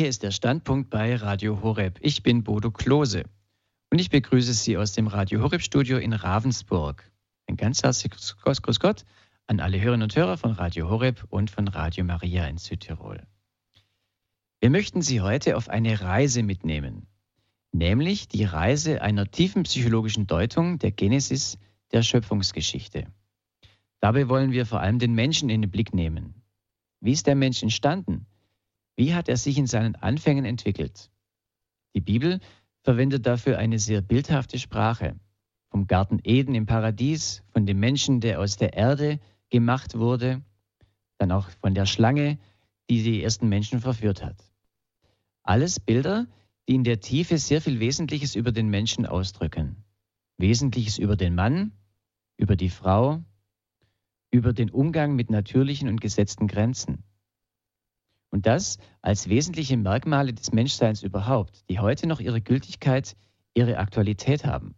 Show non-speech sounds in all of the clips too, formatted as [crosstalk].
Hier ist der Standpunkt bei Radio Horeb. Ich bin Bodo Klose und ich begrüße Sie aus dem Radio Horeb Studio in Ravensburg. Ein ganz herzliches Grüß Gott an alle Hörerinnen und Hörer von Radio Horeb und von Radio Maria in Südtirol. Wir möchten Sie heute auf eine Reise mitnehmen, nämlich die Reise einer tiefen psychologischen Deutung der Genesis der Schöpfungsgeschichte. Dabei wollen wir vor allem den Menschen in den Blick nehmen. Wie ist der Mensch entstanden? Wie hat er sich in seinen Anfängen entwickelt? Die Bibel verwendet dafür eine sehr bildhafte Sprache. Vom Garten Eden im Paradies, von dem Menschen, der aus der Erde gemacht wurde, dann auch von der Schlange, die die ersten Menschen verführt hat. Alles Bilder, die in der Tiefe sehr viel Wesentliches über den Menschen ausdrücken. Wesentliches über den Mann, über die Frau, über den Umgang mit natürlichen und gesetzten Grenzen. Und das als wesentliche Merkmale des Menschseins überhaupt, die heute noch ihre Gültigkeit, ihre Aktualität haben.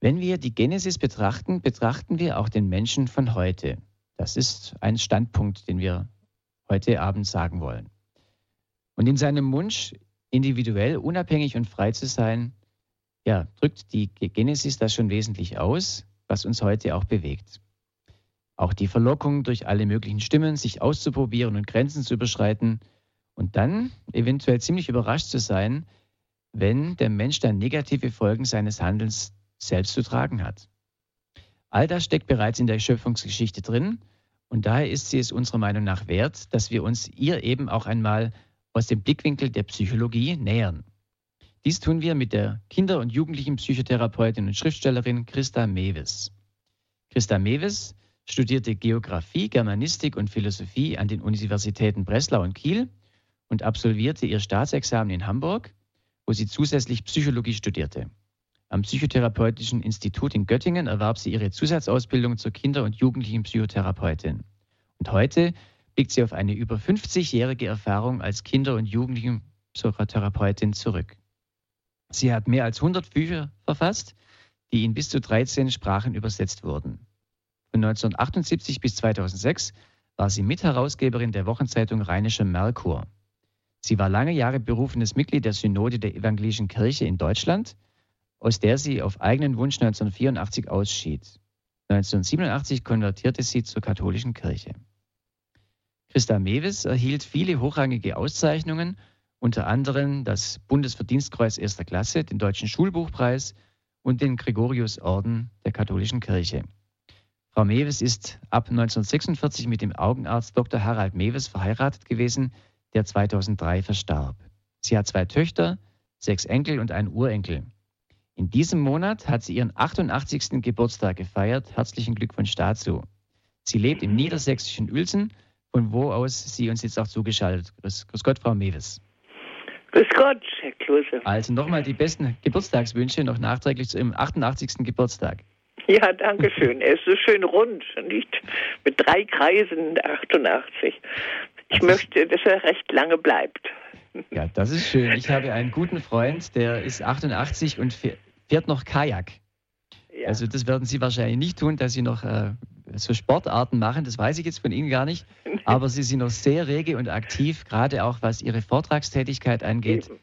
Wenn wir die Genesis betrachten, betrachten wir auch den Menschen von heute. Das ist ein Standpunkt, den wir heute Abend sagen wollen. Und in seinem Wunsch, individuell, unabhängig und frei zu sein, ja, drückt die Genesis das schon wesentlich aus, was uns heute auch bewegt. Auch die Verlockung durch alle möglichen Stimmen, sich auszuprobieren und Grenzen zu überschreiten und dann eventuell ziemlich überrascht zu sein, wenn der Mensch dann negative Folgen seines Handelns selbst zu tragen hat. All das steckt bereits in der Schöpfungsgeschichte drin und daher ist sie es unserer Meinung nach wert, dass wir uns ihr eben auch einmal aus dem Blickwinkel der Psychologie nähern. Dies tun wir mit der Kinder- und Jugendlichen-Psychotherapeutin und Schriftstellerin Christa Mewes. Christa Mewes studierte Geographie, Germanistik und Philosophie an den Universitäten Breslau und Kiel und absolvierte ihr Staatsexamen in Hamburg, wo sie zusätzlich Psychologie studierte. Am Psychotherapeutischen Institut in Göttingen erwarb sie ihre Zusatzausbildung zur Kinder- und Jugendlichen-Psychotherapeutin. Und heute blickt sie auf eine über 50-jährige Erfahrung als Kinder- und Jugendlichen-Psychotherapeutin zurück. Sie hat mehr als 100 Bücher verfasst, die in bis zu 13 Sprachen übersetzt wurden. Von 1978 bis 2006 war sie Mitherausgeberin der Wochenzeitung Rheinischer Merkur. Sie war lange Jahre berufenes Mitglied der Synode der Evangelischen Kirche in Deutschland, aus der sie auf eigenen Wunsch 1984 ausschied. 1987 konvertierte sie zur katholischen Kirche. Christa Mewes erhielt viele hochrangige Auszeichnungen, unter anderem das Bundesverdienstkreuz erster Klasse, den Deutschen Schulbuchpreis und den Gregoriusorden der katholischen Kirche. Frau Mewes ist ab 1946 mit dem Augenarzt Dr. Harald Mewes verheiratet gewesen, der 2003 verstarb. Sie hat zwei Töchter, sechs Enkel und einen Urenkel. In diesem Monat hat sie ihren 88. Geburtstag gefeiert. Herzlichen Glückwunsch dazu. Sie lebt im niedersächsischen Uelzen, von wo aus sie uns jetzt auch zugeschaltet. Grüß, Grüß Gott, Frau Mewes. Grüß Gott, Herr Klose. Also nochmal die besten Geburtstagswünsche noch nachträglich zu Ihrem 88. Geburtstag. [laughs] Ja, danke schön. Er ist so schön rund, nicht mit drei Kreisen 88. Ich möchte, dass er recht lange bleibt. Ja, das ist schön. Ich habe einen guten Freund, der ist 88 und fährt noch Kajak. Ja. Also das werden Sie wahrscheinlich nicht tun, dass Sie noch äh, so Sportarten machen. Das weiß ich jetzt von Ihnen gar nicht. [laughs] Aber Sie sind noch sehr rege und aktiv, gerade auch was Ihre Vortragstätigkeit angeht. Eben.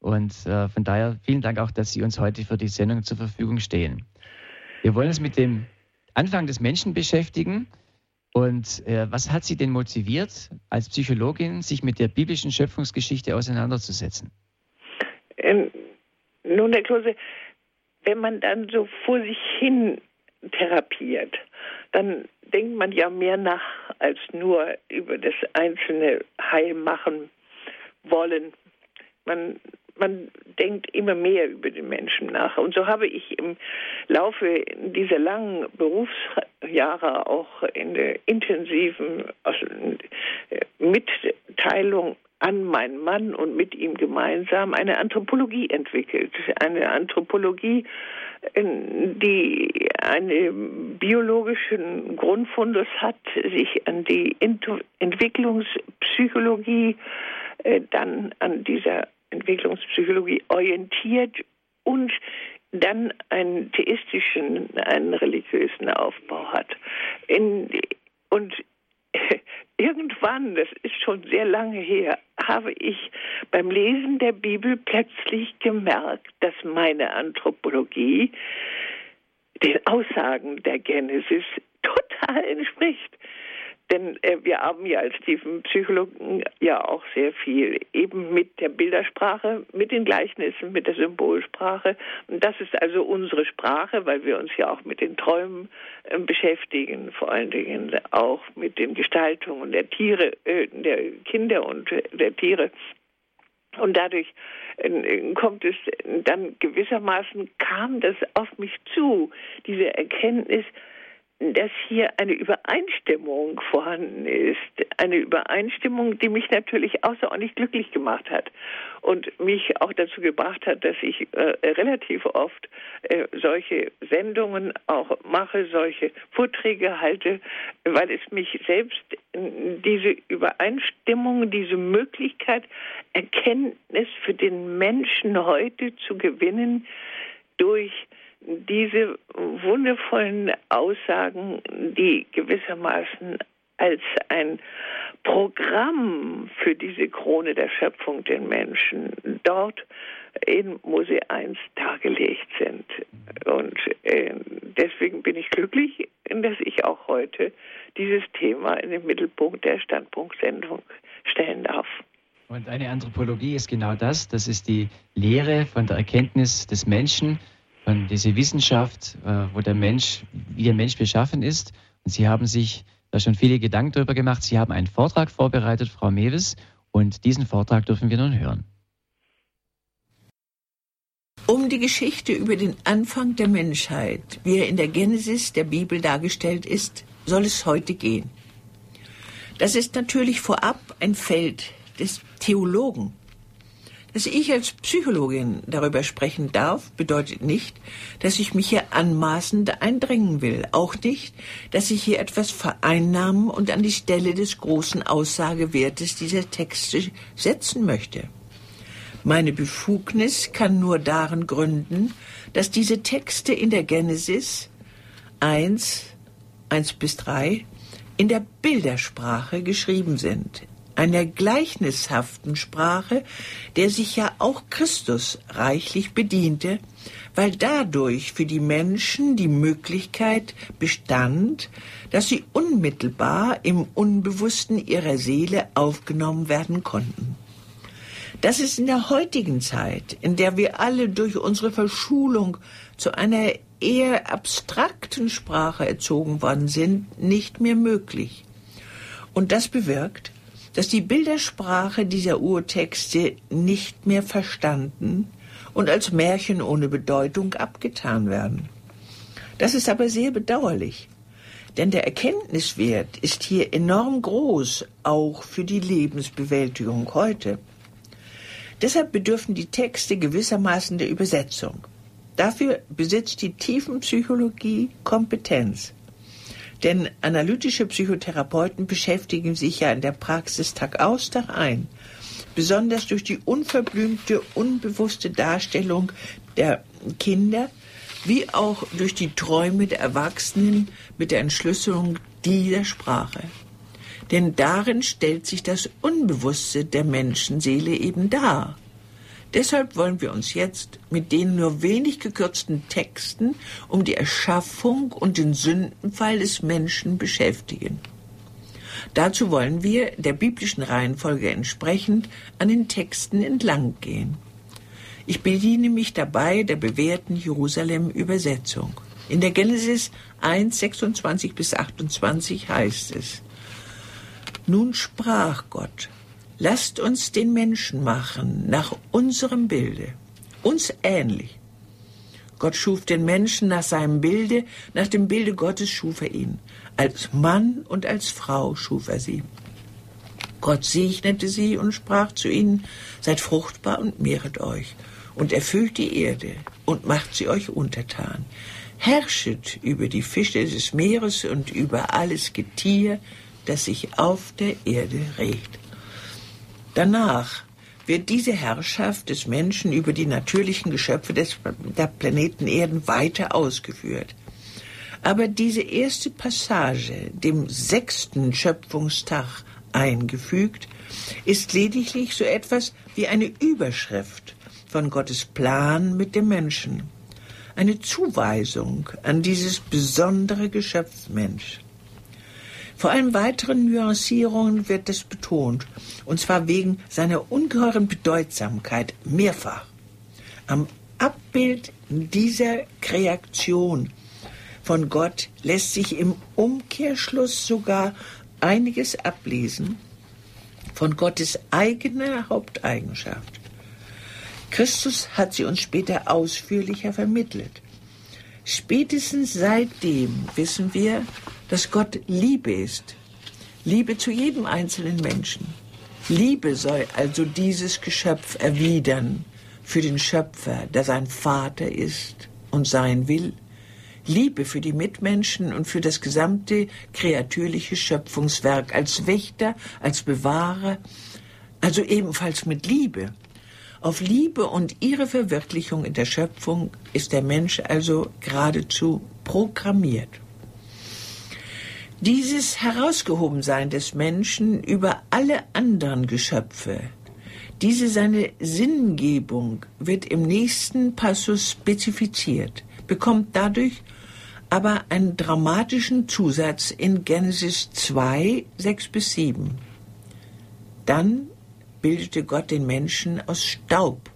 Und äh, von daher vielen Dank auch, dass Sie uns heute für die Sendung zur Verfügung stehen. Wir wollen uns mit dem Anfang des Menschen beschäftigen. Und äh, was hat Sie denn motiviert, als Psychologin sich mit der biblischen Schöpfungsgeschichte auseinanderzusetzen? Ähm, nun, Herr Klose, wenn man dann so vor sich hin therapiert, dann denkt man ja mehr nach, als nur über das einzelne Heil machen wollen. Man man denkt immer mehr über den Menschen nach. Und so habe ich im Laufe dieser langen Berufsjahre auch in der intensiven äh, Mitteilung an meinen Mann und mit ihm gemeinsam eine Anthropologie entwickelt. Eine Anthropologie, die einen biologischen Grundfundus hat, sich an die Entwicklungspsychologie, äh, dann an dieser Entwicklungspsychologie orientiert und dann einen theistischen, einen religiösen Aufbau hat. In, und [laughs] irgendwann, das ist schon sehr lange her, habe ich beim Lesen der Bibel plötzlich gemerkt, dass meine Anthropologie den Aussagen der Genesis total entspricht. Denn äh, wir haben ja als Tiefenpsychologen ja auch sehr viel eben mit der Bildersprache, mit den Gleichnissen, mit der Symbolsprache. Und das ist also unsere Sprache, weil wir uns ja auch mit den Träumen äh, beschäftigen, vor allen Dingen auch mit den Gestaltungen der Tiere, äh, der Kinder und der Tiere. Und dadurch äh, kommt es dann gewissermaßen, kam das auf mich zu, diese Erkenntnis, dass hier eine Übereinstimmung vorhanden ist. Eine Übereinstimmung, die mich natürlich außerordentlich glücklich gemacht hat und mich auch dazu gebracht hat, dass ich äh, relativ oft äh, solche Sendungen auch mache, solche Vorträge halte, weil es mich selbst diese Übereinstimmung, diese Möglichkeit, Erkenntnis für den Menschen heute zu gewinnen durch diese wundervollen Aussagen, die gewissermaßen als ein Programm für diese Krone der Schöpfung den Menschen dort in Mose 1 dargelegt sind. Und äh, deswegen bin ich glücklich, dass ich auch heute dieses Thema in den Mittelpunkt der Standpunktsendung stellen darf. Und eine Anthropologie ist genau das. Das ist die Lehre von der Erkenntnis des Menschen von dieser Wissenschaft, äh, wo der Mensch, wie der Mensch beschaffen ist. Und Sie haben sich da schon viele Gedanken darüber gemacht. Sie haben einen Vortrag vorbereitet, Frau Mewes, und diesen Vortrag dürfen wir nun hören. Um die Geschichte über den Anfang der Menschheit, wie er in der Genesis der Bibel dargestellt ist, soll es heute gehen. Das ist natürlich vorab ein Feld des Theologen. Dass ich als Psychologin darüber sprechen darf, bedeutet nicht, dass ich mich hier anmaßend eindringen will. Auch nicht, dass ich hier etwas vereinnahmen und an die Stelle des großen Aussagewertes dieser Texte setzen möchte. Meine Befugnis kann nur darin gründen, dass diese Texte in der Genesis 1, 1 bis 3 in der Bildersprache geschrieben sind einer gleichnishaften Sprache, der sich ja auch Christus reichlich bediente, weil dadurch für die Menschen die Möglichkeit bestand, dass sie unmittelbar im Unbewussten ihrer Seele aufgenommen werden konnten. Das ist in der heutigen Zeit, in der wir alle durch unsere Verschulung zu einer eher abstrakten Sprache erzogen worden sind, nicht mehr möglich. Und das bewirkt, dass die Bildersprache dieser Urtexte nicht mehr verstanden und als Märchen ohne Bedeutung abgetan werden. Das ist aber sehr bedauerlich, denn der Erkenntniswert ist hier enorm groß, auch für die Lebensbewältigung heute. Deshalb bedürfen die Texte gewissermaßen der Übersetzung. Dafür besitzt die Tiefenpsychologie Kompetenz. Denn analytische Psychotherapeuten beschäftigen sich ja in der Praxis Tag aus, Tag ein. Besonders durch die unverblümte, unbewusste Darstellung der Kinder, wie auch durch die Träume der Erwachsenen mit der Entschlüsselung dieser Sprache. Denn darin stellt sich das Unbewusste der Menschenseele eben dar. Deshalb wollen wir uns jetzt mit den nur wenig gekürzten Texten um die Erschaffung und den Sündenfall des Menschen beschäftigen. Dazu wollen wir der biblischen Reihenfolge entsprechend an den Texten entlang gehen. Ich bediene mich dabei der bewährten Jerusalem-Übersetzung. In der Genesis 1, 26 bis 28 heißt es, Nun sprach Gott, Lasst uns den Menschen machen nach unserem Bilde, uns ähnlich. Gott schuf den Menschen nach seinem Bilde, nach dem Bilde Gottes schuf er ihn. Als Mann und als Frau schuf er sie. Gott segnete sie und sprach zu ihnen, seid fruchtbar und mehret euch und erfüllt die Erde und macht sie euch untertan. Herrschet über die Fische des Meeres und über alles Getier, das sich auf der Erde regt. Danach wird diese Herrschaft des Menschen über die natürlichen Geschöpfe des, der Planeten Erden weiter ausgeführt. Aber diese erste Passage, dem sechsten Schöpfungstag eingefügt, ist lediglich so etwas wie eine Überschrift von Gottes Plan mit dem Menschen, eine Zuweisung an dieses besondere Geschöpf Mensch. Vor allem weiteren Nuancierungen wird es betont, und zwar wegen seiner ungeheuren Bedeutsamkeit mehrfach. Am Abbild dieser Kreation von Gott lässt sich im Umkehrschluss sogar einiges ablesen von Gottes eigener Haupteigenschaft. Christus hat sie uns später ausführlicher vermittelt. Spätestens seitdem wissen wir, dass Gott Liebe ist. Liebe zu jedem einzelnen Menschen. Liebe soll also dieses Geschöpf erwidern für den Schöpfer, der sein Vater ist und sein will. Liebe für die Mitmenschen und für das gesamte kreatürliche Schöpfungswerk als Wächter, als Bewahrer, also ebenfalls mit Liebe. Auf Liebe und ihre Verwirklichung in der Schöpfung ist der Mensch also geradezu programmiert. Dieses Herausgehobensein des Menschen über alle anderen Geschöpfe, diese seine Sinngebung wird im nächsten Passus spezifiziert, bekommt dadurch aber einen dramatischen Zusatz in Genesis 2, 6 bis 7. Dann bildete Gott den Menschen aus Staub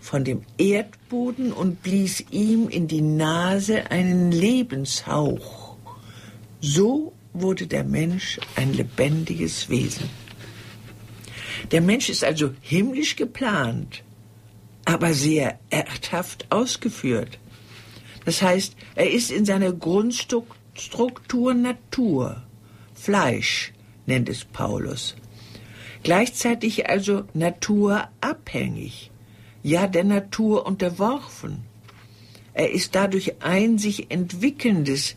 von dem Erdboden und blies ihm in die Nase einen Lebenshauch. So wurde der Mensch ein lebendiges Wesen. Der Mensch ist also himmlisch geplant, aber sehr erdhaft ausgeführt. Das heißt, er ist in seiner Grundstruktur Natur, Fleisch nennt es Paulus. Gleichzeitig also naturabhängig, ja der Natur unterworfen. Er ist dadurch ein sich entwickelndes,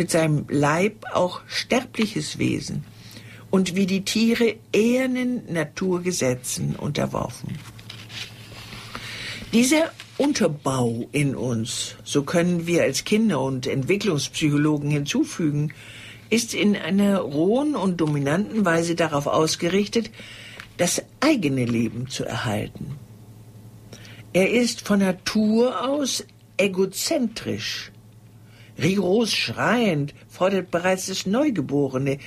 mit seinem Leib auch sterbliches Wesen und wie die Tiere ehernen Naturgesetzen unterworfen. Dieser Unterbau in uns, so können wir als Kinder und Entwicklungspsychologen hinzufügen, ist in einer rohen und dominanten Weise darauf ausgerichtet, das eigene Leben zu erhalten. Er ist von Natur aus egozentrisch. Rigoros schreiend fordert bereits das Neugeborene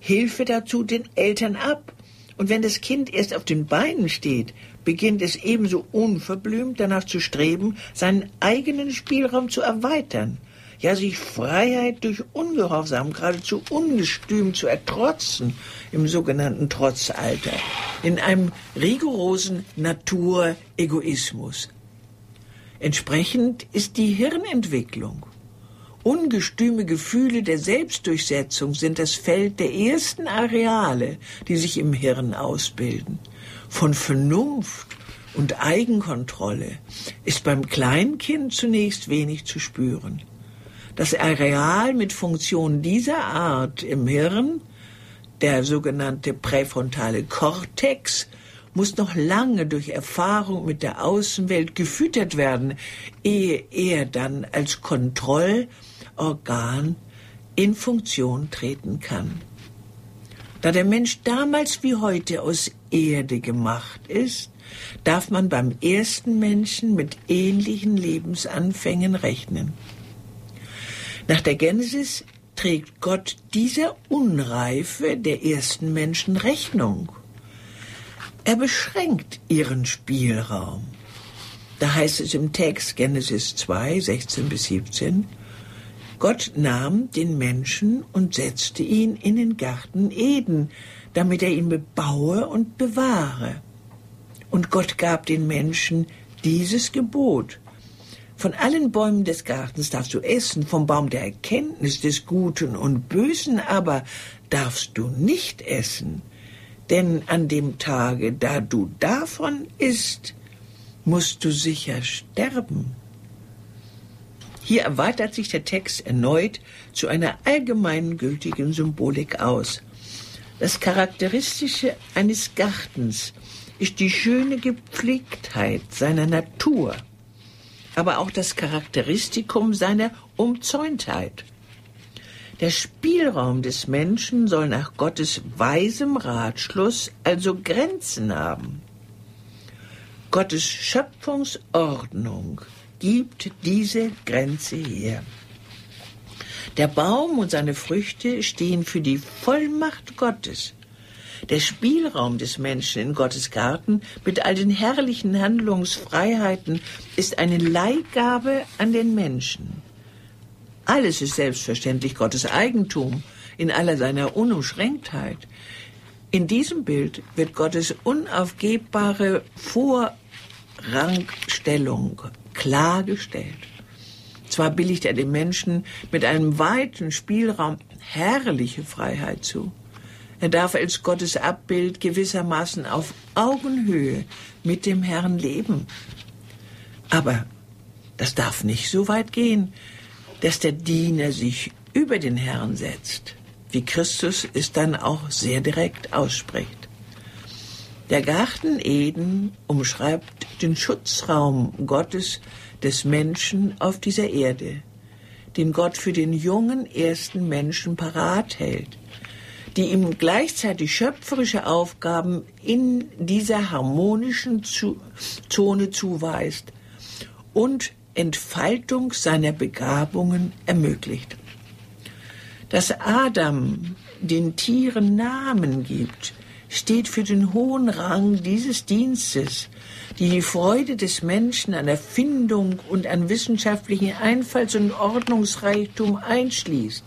Hilfe dazu den Eltern ab. Und wenn das Kind erst auf den Beinen steht, beginnt es ebenso unverblümt danach zu streben, seinen eigenen Spielraum zu erweitern, ja sich Freiheit durch Ungehorsam geradezu ungestüm zu ertrotzen im sogenannten Trotzalter, in einem rigorosen Naturegoismus. Entsprechend ist die Hirnentwicklung. Ungestüme Gefühle der Selbstdurchsetzung sind das Feld der ersten Areale, die sich im Hirn ausbilden von Vernunft und Eigenkontrolle ist beim Kleinkind zunächst wenig zu spüren. Das Areal mit Funktionen dieser Art im Hirn, der sogenannte präfrontale Kortex, muss noch lange durch Erfahrung mit der Außenwelt gefüttert werden, ehe er dann als Kontrollorgan in Funktion treten kann. Da der Mensch damals wie heute aus Erde gemacht ist, darf man beim ersten Menschen mit ähnlichen Lebensanfängen rechnen. Nach der Genesis trägt Gott dieser Unreife der ersten Menschen Rechnung. Er beschränkt ihren Spielraum. Da heißt es im Text Genesis 2, 16 bis 17, Gott nahm den Menschen und setzte ihn in den Garten Eden, damit er ihn bebaue und bewahre. Und Gott gab den Menschen dieses Gebot. Von allen Bäumen des Gartens darfst du essen, vom Baum der Erkenntnis des Guten und Bösen aber darfst du nicht essen, denn an dem Tage, da du davon isst, musst du sicher sterben. Hier erweitert sich der Text erneut zu einer allgemeinen gültigen Symbolik aus. Das Charakteristische eines Gartens ist die schöne Gepflegtheit seiner Natur, aber auch das Charakteristikum seiner Umzäuntheit. Der Spielraum des Menschen soll nach Gottes weisem Ratschluss also Grenzen haben. Gottes Schöpfungsordnung gibt diese Grenze her. Der Baum und seine Früchte stehen für die Vollmacht Gottes. Der Spielraum des Menschen in Gottes Garten mit all den herrlichen Handlungsfreiheiten ist eine Leihgabe an den Menschen. Alles ist selbstverständlich Gottes Eigentum in aller seiner Unumschränktheit. In diesem Bild wird Gottes unaufgebbare Vorrangstellung klargestellt. Zwar billigt er dem Menschen mit einem weiten Spielraum herrliche Freiheit zu. Er darf als Gottes Abbild gewissermaßen auf Augenhöhe mit dem Herrn leben. Aber das darf nicht so weit gehen, dass der Diener sich über den Herrn setzt, wie Christus es dann auch sehr direkt ausspricht. Der Garten Eden umschreibt den Schutzraum Gottes des Menschen auf dieser Erde, den Gott für den jungen ersten Menschen parat hält, die ihm gleichzeitig schöpferische Aufgaben in dieser harmonischen Zone zuweist und Entfaltung seiner Begabungen ermöglicht. Dass Adam den Tieren Namen gibt, steht für den hohen Rang dieses Dienstes, die die Freude des Menschen an Erfindung und an wissenschaftlichen Einfalls- und Ordnungsreichtum einschließt.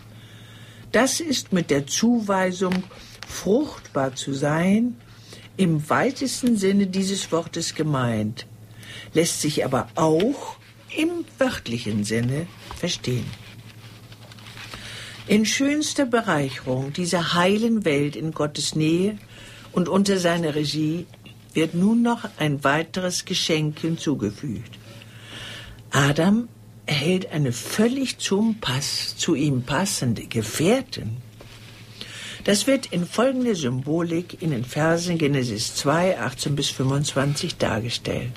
Das ist mit der Zuweisung, fruchtbar zu sein, im weitesten Sinne dieses Wortes gemeint, lässt sich aber auch im wörtlichen Sinne verstehen. In schönster Bereicherung dieser heilen Welt in Gottes Nähe und unter seiner Regie wird nun noch ein weiteres Geschenk hinzugefügt. Adam erhält eine völlig zum Pass, zu ihm passende Gefährtin. Das wird in folgender Symbolik in den Versen Genesis 2, 18 bis 25 dargestellt.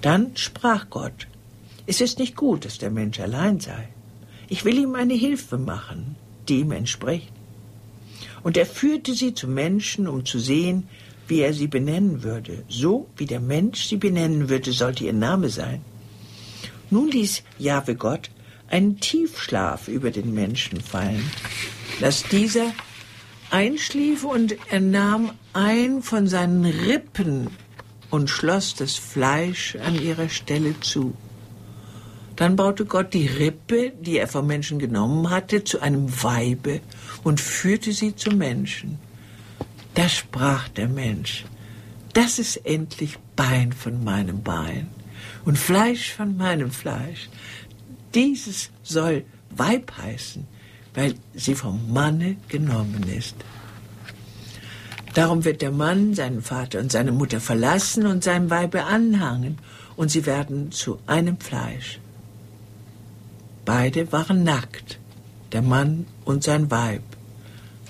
Dann sprach Gott, es ist nicht gut, dass der Mensch allein sei. Ich will ihm eine Hilfe machen, die ihm entspricht. Und er führte sie zum Menschen, um zu sehen, wie er sie benennen würde. So wie der Mensch sie benennen würde, sollte ihr Name sein. Nun ließ Jahwe Gott einen Tiefschlaf über den Menschen fallen, dass dieser einschlief und er nahm ein von seinen Rippen und schloss das Fleisch an ihrer Stelle zu. Dann baute Gott die Rippe, die er vom Menschen genommen hatte, zu einem Weibe und führte sie zum Menschen. Da sprach der Mensch, das ist endlich Bein von meinem Bein und Fleisch von meinem Fleisch. Dieses soll Weib heißen, weil sie vom Manne genommen ist. Darum wird der Mann seinen Vater und seine Mutter verlassen und seinem Weibe anhangen, und sie werden zu einem Fleisch. Beide waren nackt, der Mann und sein Weib,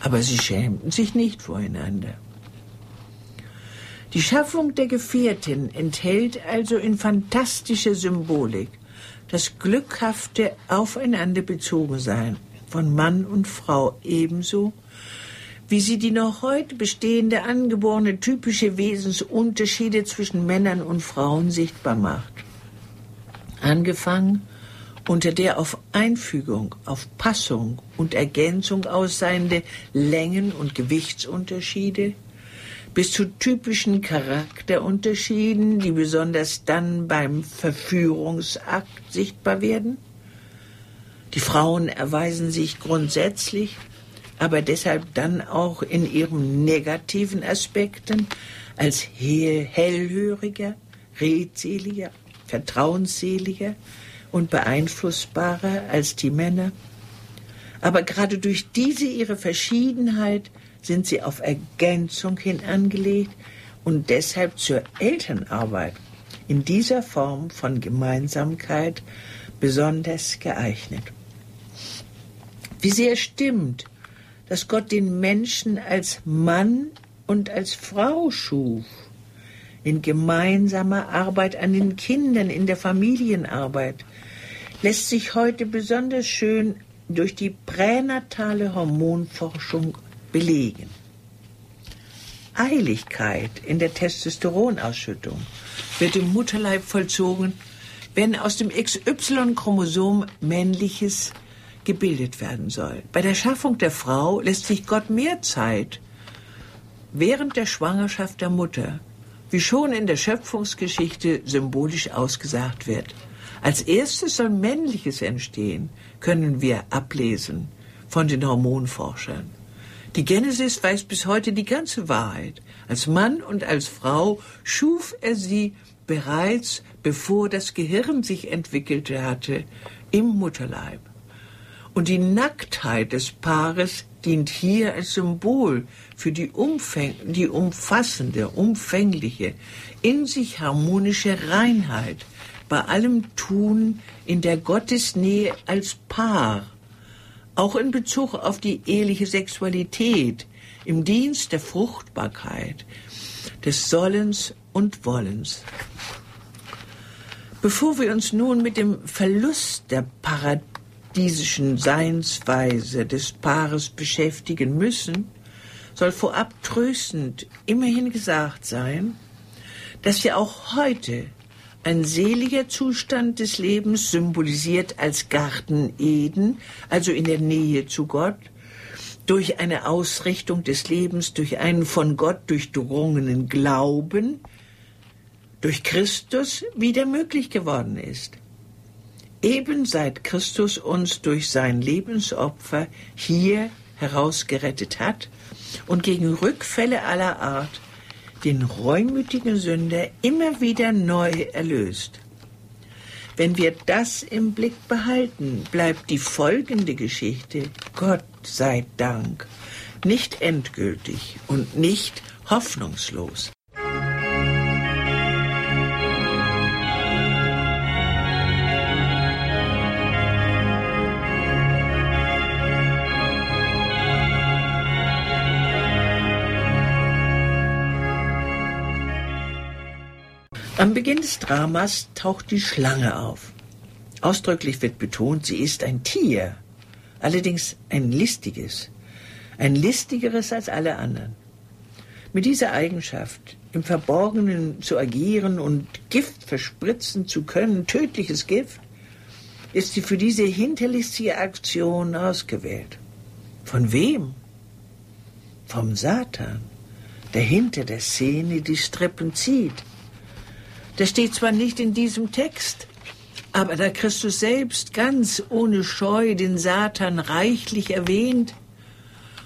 aber sie schämten sich nicht voreinander. Die Schaffung der Gefährtin enthält also in fantastischer Symbolik das glückhafte Aufeinanderbezogensein von Mann und Frau ebenso, wie sie die noch heute bestehende angeborene typische Wesensunterschiede zwischen Männern und Frauen sichtbar macht. Angefangen unter der auf Einfügung, auf Passung und Ergänzung ausseiende Längen- und Gewichtsunterschiede bis zu typischen Charakterunterschieden, die besonders dann beim Verführungsakt sichtbar werden. Die Frauen erweisen sich grundsätzlich, aber deshalb dann auch in ihren negativen Aspekten als hellhöriger, redseliger, vertrauensseliger, und beeinflussbarer als die Männer. Aber gerade durch diese ihre Verschiedenheit sind sie auf Ergänzung hin angelegt und deshalb zur Elternarbeit in dieser Form von Gemeinsamkeit besonders geeignet. Wie sehr stimmt, dass Gott den Menschen als Mann und als Frau schuf, in gemeinsamer Arbeit an den Kindern, in der Familienarbeit, lässt sich heute besonders schön durch die pränatale Hormonforschung belegen. Eiligkeit in der Testosteronausschüttung wird im Mutterleib vollzogen, wenn aus dem XY-Chromosom männliches gebildet werden soll. Bei der Schaffung der Frau lässt sich Gott mehr Zeit während der Schwangerschaft der Mutter, wie schon in der Schöpfungsgeschichte symbolisch ausgesagt wird. Als erstes soll männliches entstehen, können wir ablesen von den Hormonforschern. Die Genesis weiß bis heute die ganze Wahrheit. Als Mann und als Frau schuf er sie bereits, bevor das Gehirn sich entwickelte hatte, im Mutterleib. Und die Nacktheit des Paares dient hier als Symbol für die, Umfäng die umfassende, umfängliche, in sich harmonische Reinheit bei allem Tun in der Gottesnähe als Paar, auch in Bezug auf die eheliche Sexualität, im Dienst der Fruchtbarkeit, des Sollens und Wollens. Bevor wir uns nun mit dem Verlust der Paradies paradiesischen Seinsweise des Paares beschäftigen müssen, soll vorab tröstend immerhin gesagt sein, dass ja auch heute ein seliger Zustand des Lebens, symbolisiert als Garten Eden, also in der Nähe zu Gott, durch eine Ausrichtung des Lebens, durch einen von Gott durchdrungenen Glauben, durch Christus wieder möglich geworden ist eben seit Christus uns durch sein Lebensopfer hier herausgerettet hat und gegen Rückfälle aller Art den reumütigen Sünder immer wieder neu erlöst. Wenn wir das im Blick behalten, bleibt die folgende Geschichte, Gott sei Dank, nicht endgültig und nicht hoffnungslos. Am Beginn des Dramas taucht die Schlange auf. Ausdrücklich wird betont, sie ist ein Tier, allerdings ein listiges, ein listigeres als alle anderen. Mit dieser Eigenschaft, im Verborgenen zu agieren und Gift verspritzen zu können, tödliches Gift, ist sie für diese hinterlistige Aktion ausgewählt. Von wem? Vom Satan, der hinter der Szene die Strippen zieht. Das steht zwar nicht in diesem Text, aber da Christus selbst ganz ohne Scheu den Satan reichlich erwähnt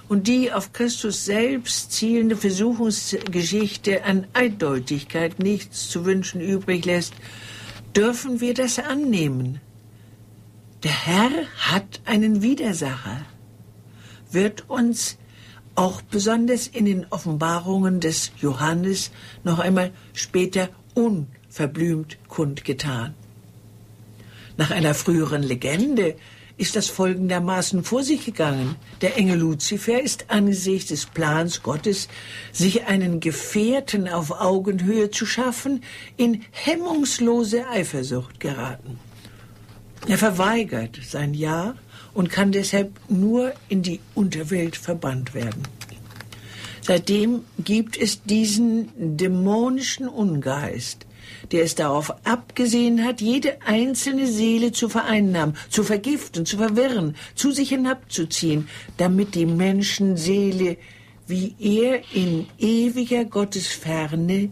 und die auf Christus selbst zielende Versuchungsgeschichte an Eindeutigkeit nichts zu wünschen übrig lässt, dürfen wir das annehmen. Der Herr hat einen Widersacher, wird uns auch besonders in den Offenbarungen des Johannes noch einmal später un verblümt kundgetan. Nach einer früheren Legende ist das folgendermaßen vor sich gegangen. Der Engel Luzifer ist angesichts des Plans Gottes, sich einen Gefährten auf Augenhöhe zu schaffen, in hemmungslose Eifersucht geraten. Er verweigert sein Ja und kann deshalb nur in die Unterwelt verbannt werden. Seitdem gibt es diesen dämonischen Ungeist, der es darauf abgesehen hat, jede einzelne Seele zu vereinnahmen, zu vergiften, zu verwirren, zu sich hinabzuziehen, damit die Menschenseele, wie er in ewiger Gottesferne,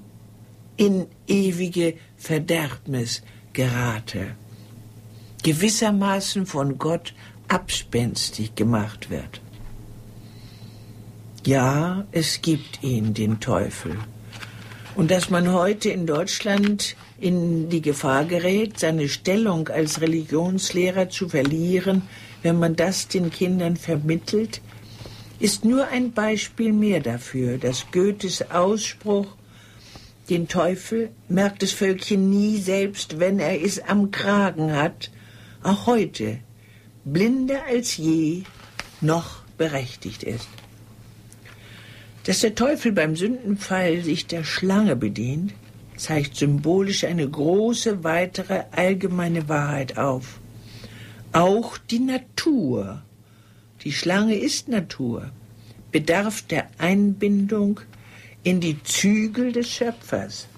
in ewige Verderbnis gerate, gewissermaßen von Gott abspenstig gemacht wird. Ja, es gibt ihn, den Teufel. Und dass man heute in Deutschland in die Gefahr gerät, seine Stellung als Religionslehrer zu verlieren, wenn man das den Kindern vermittelt, ist nur ein Beispiel mehr dafür, dass Goethes Ausspruch, den Teufel merkt das Völkchen nie selbst, wenn er es am Kragen hat, auch heute, blinder als je, noch berechtigt ist. Dass der Teufel beim Sündenfall sich der Schlange bedient, zeigt symbolisch eine große weitere allgemeine Wahrheit auf. Auch die Natur, die Schlange ist Natur, bedarf der Einbindung in die Zügel des Schöpfers.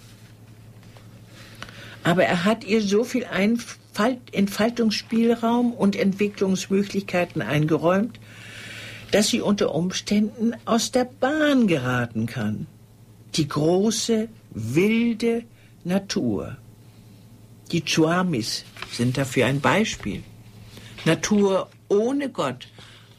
Aber er hat ihr so viel Einfalt, Entfaltungsspielraum und Entwicklungsmöglichkeiten eingeräumt, dass sie unter Umständen aus der Bahn geraten kann. Die große, wilde Natur. Die Chuamis sind dafür ein Beispiel. Natur ohne Gott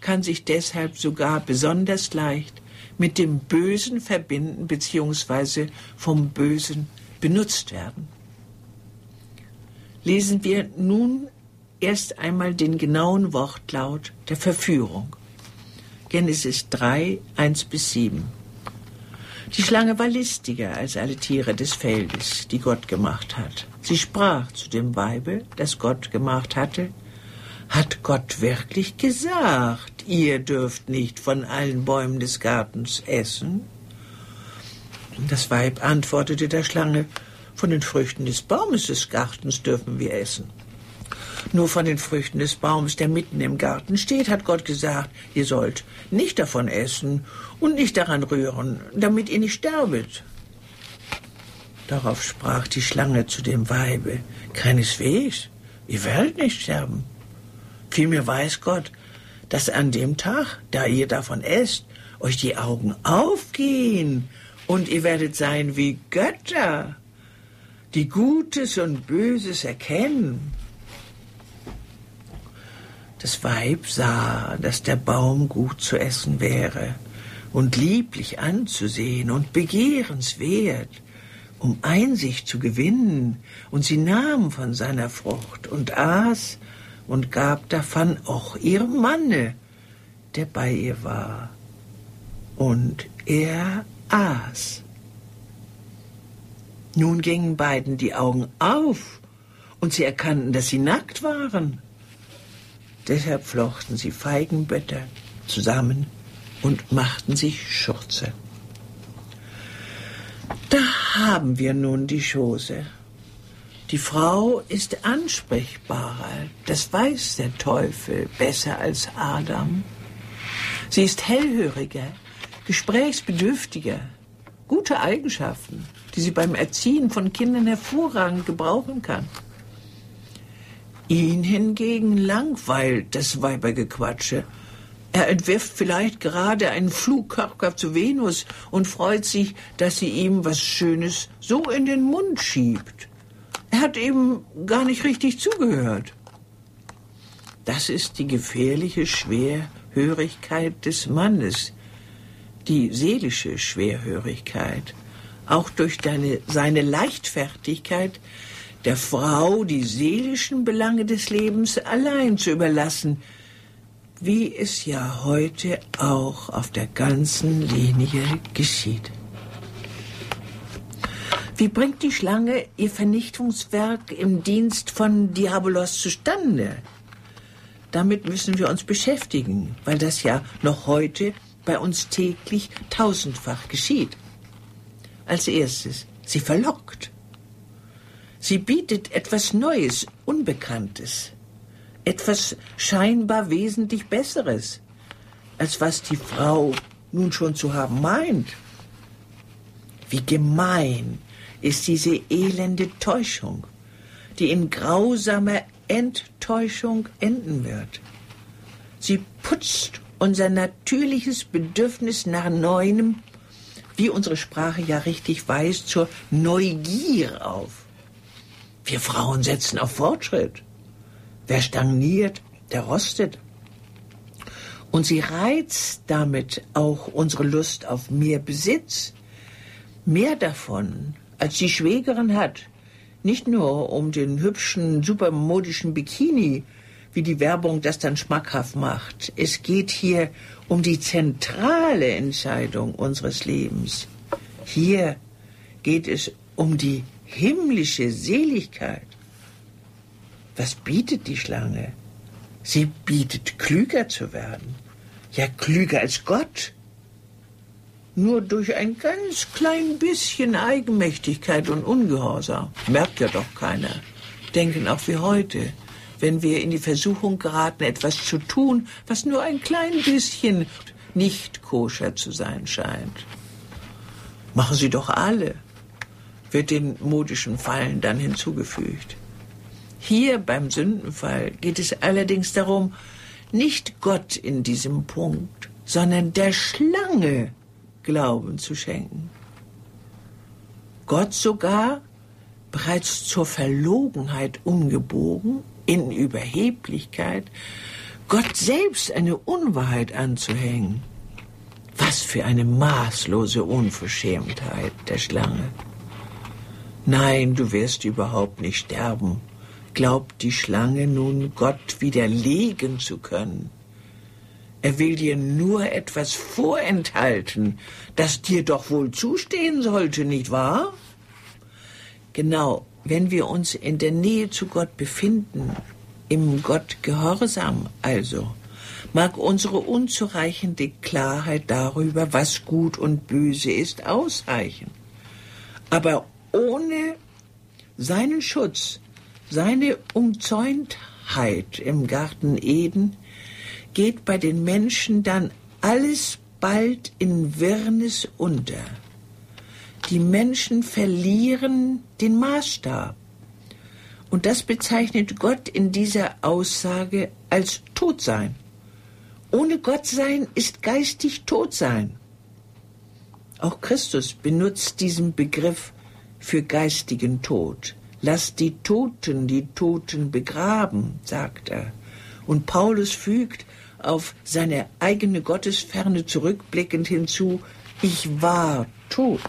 kann sich deshalb sogar besonders leicht mit dem Bösen verbinden bzw. vom Bösen benutzt werden. Lesen wir nun erst einmal den genauen Wortlaut der Verführung. Genesis 3, 1 bis 7. Die Schlange war listiger als alle Tiere des Feldes, die Gott gemacht hat. Sie sprach zu dem Weibe, das Gott gemacht hatte, hat Gott wirklich gesagt, ihr dürft nicht von allen Bäumen des Gartens essen? Das Weib antwortete der Schlange, von den Früchten des Baumes des Gartens dürfen wir essen. Nur von den Früchten des Baumes, der mitten im Garten steht, hat Gott gesagt, ihr sollt nicht davon essen und nicht daran rühren, damit ihr nicht sterbet. Darauf sprach die Schlange zu dem Weibe, keineswegs, ihr werdet nicht sterben. Vielmehr weiß Gott, dass an dem Tag, da ihr davon esst, euch die Augen aufgehen und ihr werdet sein wie Götter, die Gutes und Böses erkennen. Das Weib sah, dass der Baum gut zu essen wäre und lieblich anzusehen und begehrenswert, um Einsicht zu gewinnen, und sie nahm von seiner Frucht und aß und gab davon auch ihrem Manne, der bei ihr war. Und er aß. Nun gingen beiden die Augen auf, und sie erkannten, dass sie nackt waren. Deshalb flochten sie Feigenbötter zusammen und machten sich Schürze. Da haben wir nun die Chose. Die Frau ist ansprechbarer, das weiß der Teufel besser als Adam. Sie ist hellhöriger, gesprächsbedürftiger, gute Eigenschaften, die sie beim Erziehen von Kindern hervorragend gebrauchen kann. Ihn hingegen langweilt das Weibergequatsche. Er entwirft vielleicht gerade einen Flugkörper zu Venus und freut sich, dass sie ihm was Schönes so in den Mund schiebt. Er hat eben gar nicht richtig zugehört. Das ist die gefährliche Schwerhörigkeit des Mannes, die seelische Schwerhörigkeit. Auch durch deine, seine Leichtfertigkeit der Frau die seelischen Belange des Lebens allein zu überlassen, wie es ja heute auch auf der ganzen Linie geschieht. Wie bringt die Schlange ihr Vernichtungswerk im Dienst von Diabolos zustande? Damit müssen wir uns beschäftigen, weil das ja noch heute bei uns täglich tausendfach geschieht. Als erstes, sie verlockt. Sie bietet etwas Neues, Unbekanntes, etwas scheinbar wesentlich Besseres, als was die Frau nun schon zu haben meint. Wie gemein ist diese elende Täuschung, die in grausamer Enttäuschung enden wird. Sie putzt unser natürliches Bedürfnis nach Neuem, wie unsere Sprache ja richtig weiß, zur Neugier auf. Wir Frauen setzen auf Fortschritt. Wer stagniert, der rostet. Und sie reizt damit auch unsere Lust auf mehr Besitz, mehr davon, als die Schwägerin hat. Nicht nur um den hübschen, supermodischen Bikini, wie die Werbung das dann schmackhaft macht. Es geht hier um die zentrale Entscheidung unseres Lebens. Hier geht es um die himmlische Seligkeit. Was bietet die Schlange? Sie bietet klüger zu werden. Ja, klüger als Gott. Nur durch ein ganz klein bisschen Eigenmächtigkeit und Ungehorsam. Merkt ja doch keiner. Denken auch wie heute. wenn wir in die Versuchung geraten, etwas zu tun, was nur ein klein bisschen nicht koscher zu sein scheint. Machen Sie doch alle, wird den modischen Fallen dann hinzugefügt. Hier beim Sündenfall geht es allerdings darum, nicht Gott in diesem Punkt, sondern der Schlange Glauben zu schenken. Gott sogar bereits zur Verlogenheit umgebogen, in Überheblichkeit, Gott selbst eine Unwahrheit anzuhängen. Was für eine maßlose Unverschämtheit der Schlange. Nein, du wirst überhaupt nicht sterben, glaubt die Schlange nun Gott widerlegen zu können. Er will dir nur etwas vorenthalten, das dir doch wohl zustehen sollte, nicht wahr? Genau, wenn wir uns in der Nähe zu Gott befinden, im Gott Gehorsam also, mag unsere unzureichende Klarheit darüber, was gut und böse ist, ausreichen. Aber ohne seinen Schutz, seine Umzäuntheit im Garten Eden geht bei den Menschen dann alles bald in Wirrnis unter. Die Menschen verlieren den Maßstab. Und das bezeichnet Gott in dieser Aussage als Todsein. Ohne Gottsein ist geistig Todsein. Auch Christus benutzt diesen Begriff für geistigen Tod. Lass die Toten die Toten begraben, sagt er. Und Paulus fügt auf seine eigene Gottesferne zurückblickend hinzu, ich war tot.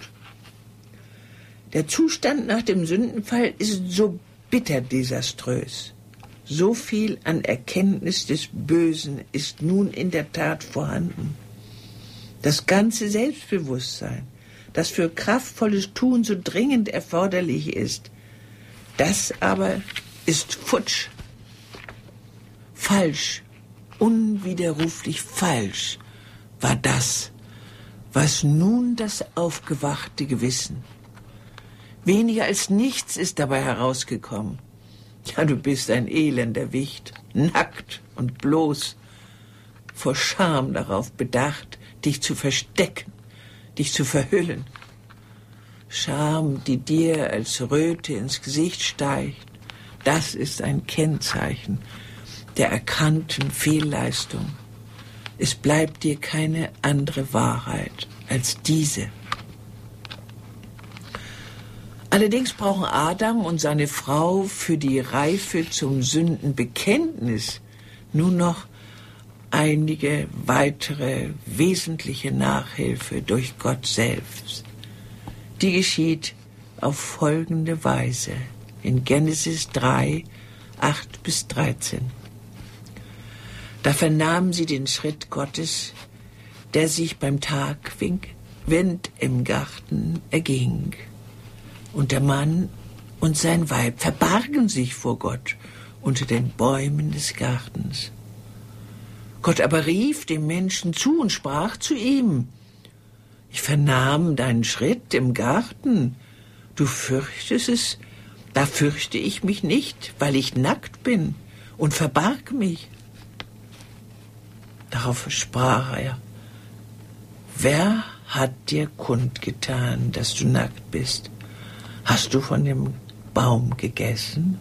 Der Zustand nach dem Sündenfall ist so bitter desaströs. So viel an Erkenntnis des Bösen ist nun in der Tat vorhanden. Das ganze Selbstbewusstsein, das für kraftvolles Tun so dringend erforderlich ist, das aber ist futsch, falsch, unwiderruflich falsch war das, was nun das aufgewachte Gewissen. Weniger als nichts ist dabei herausgekommen. Ja, du bist ein elender Wicht, nackt und bloß, vor Scham darauf bedacht, dich zu verstecken, dich zu verhüllen. Scham, die dir als Röte ins Gesicht steigt, das ist ein Kennzeichen der erkannten Fehlleistung. Es bleibt dir keine andere Wahrheit als diese. Allerdings brauchen Adam und seine Frau für die Reife zum Sündenbekenntnis nun noch einige weitere wesentliche Nachhilfe durch Gott selbst. Die geschieht auf folgende Weise in Genesis 3, 8 bis 13. Da vernahmen sie den Schritt Gottes, der sich beim Tagwind im Garten erging. Und der Mann und sein Weib verbargen sich vor Gott unter den Bäumen des Gartens. Gott aber rief dem Menschen zu und sprach zu ihm, ich vernahm deinen Schritt im Garten, du fürchtest es, da fürchte ich mich nicht, weil ich nackt bin und verbarg mich. Darauf sprach er, wer hat dir kundgetan, dass du nackt bist? Hast du von dem Baum gegessen,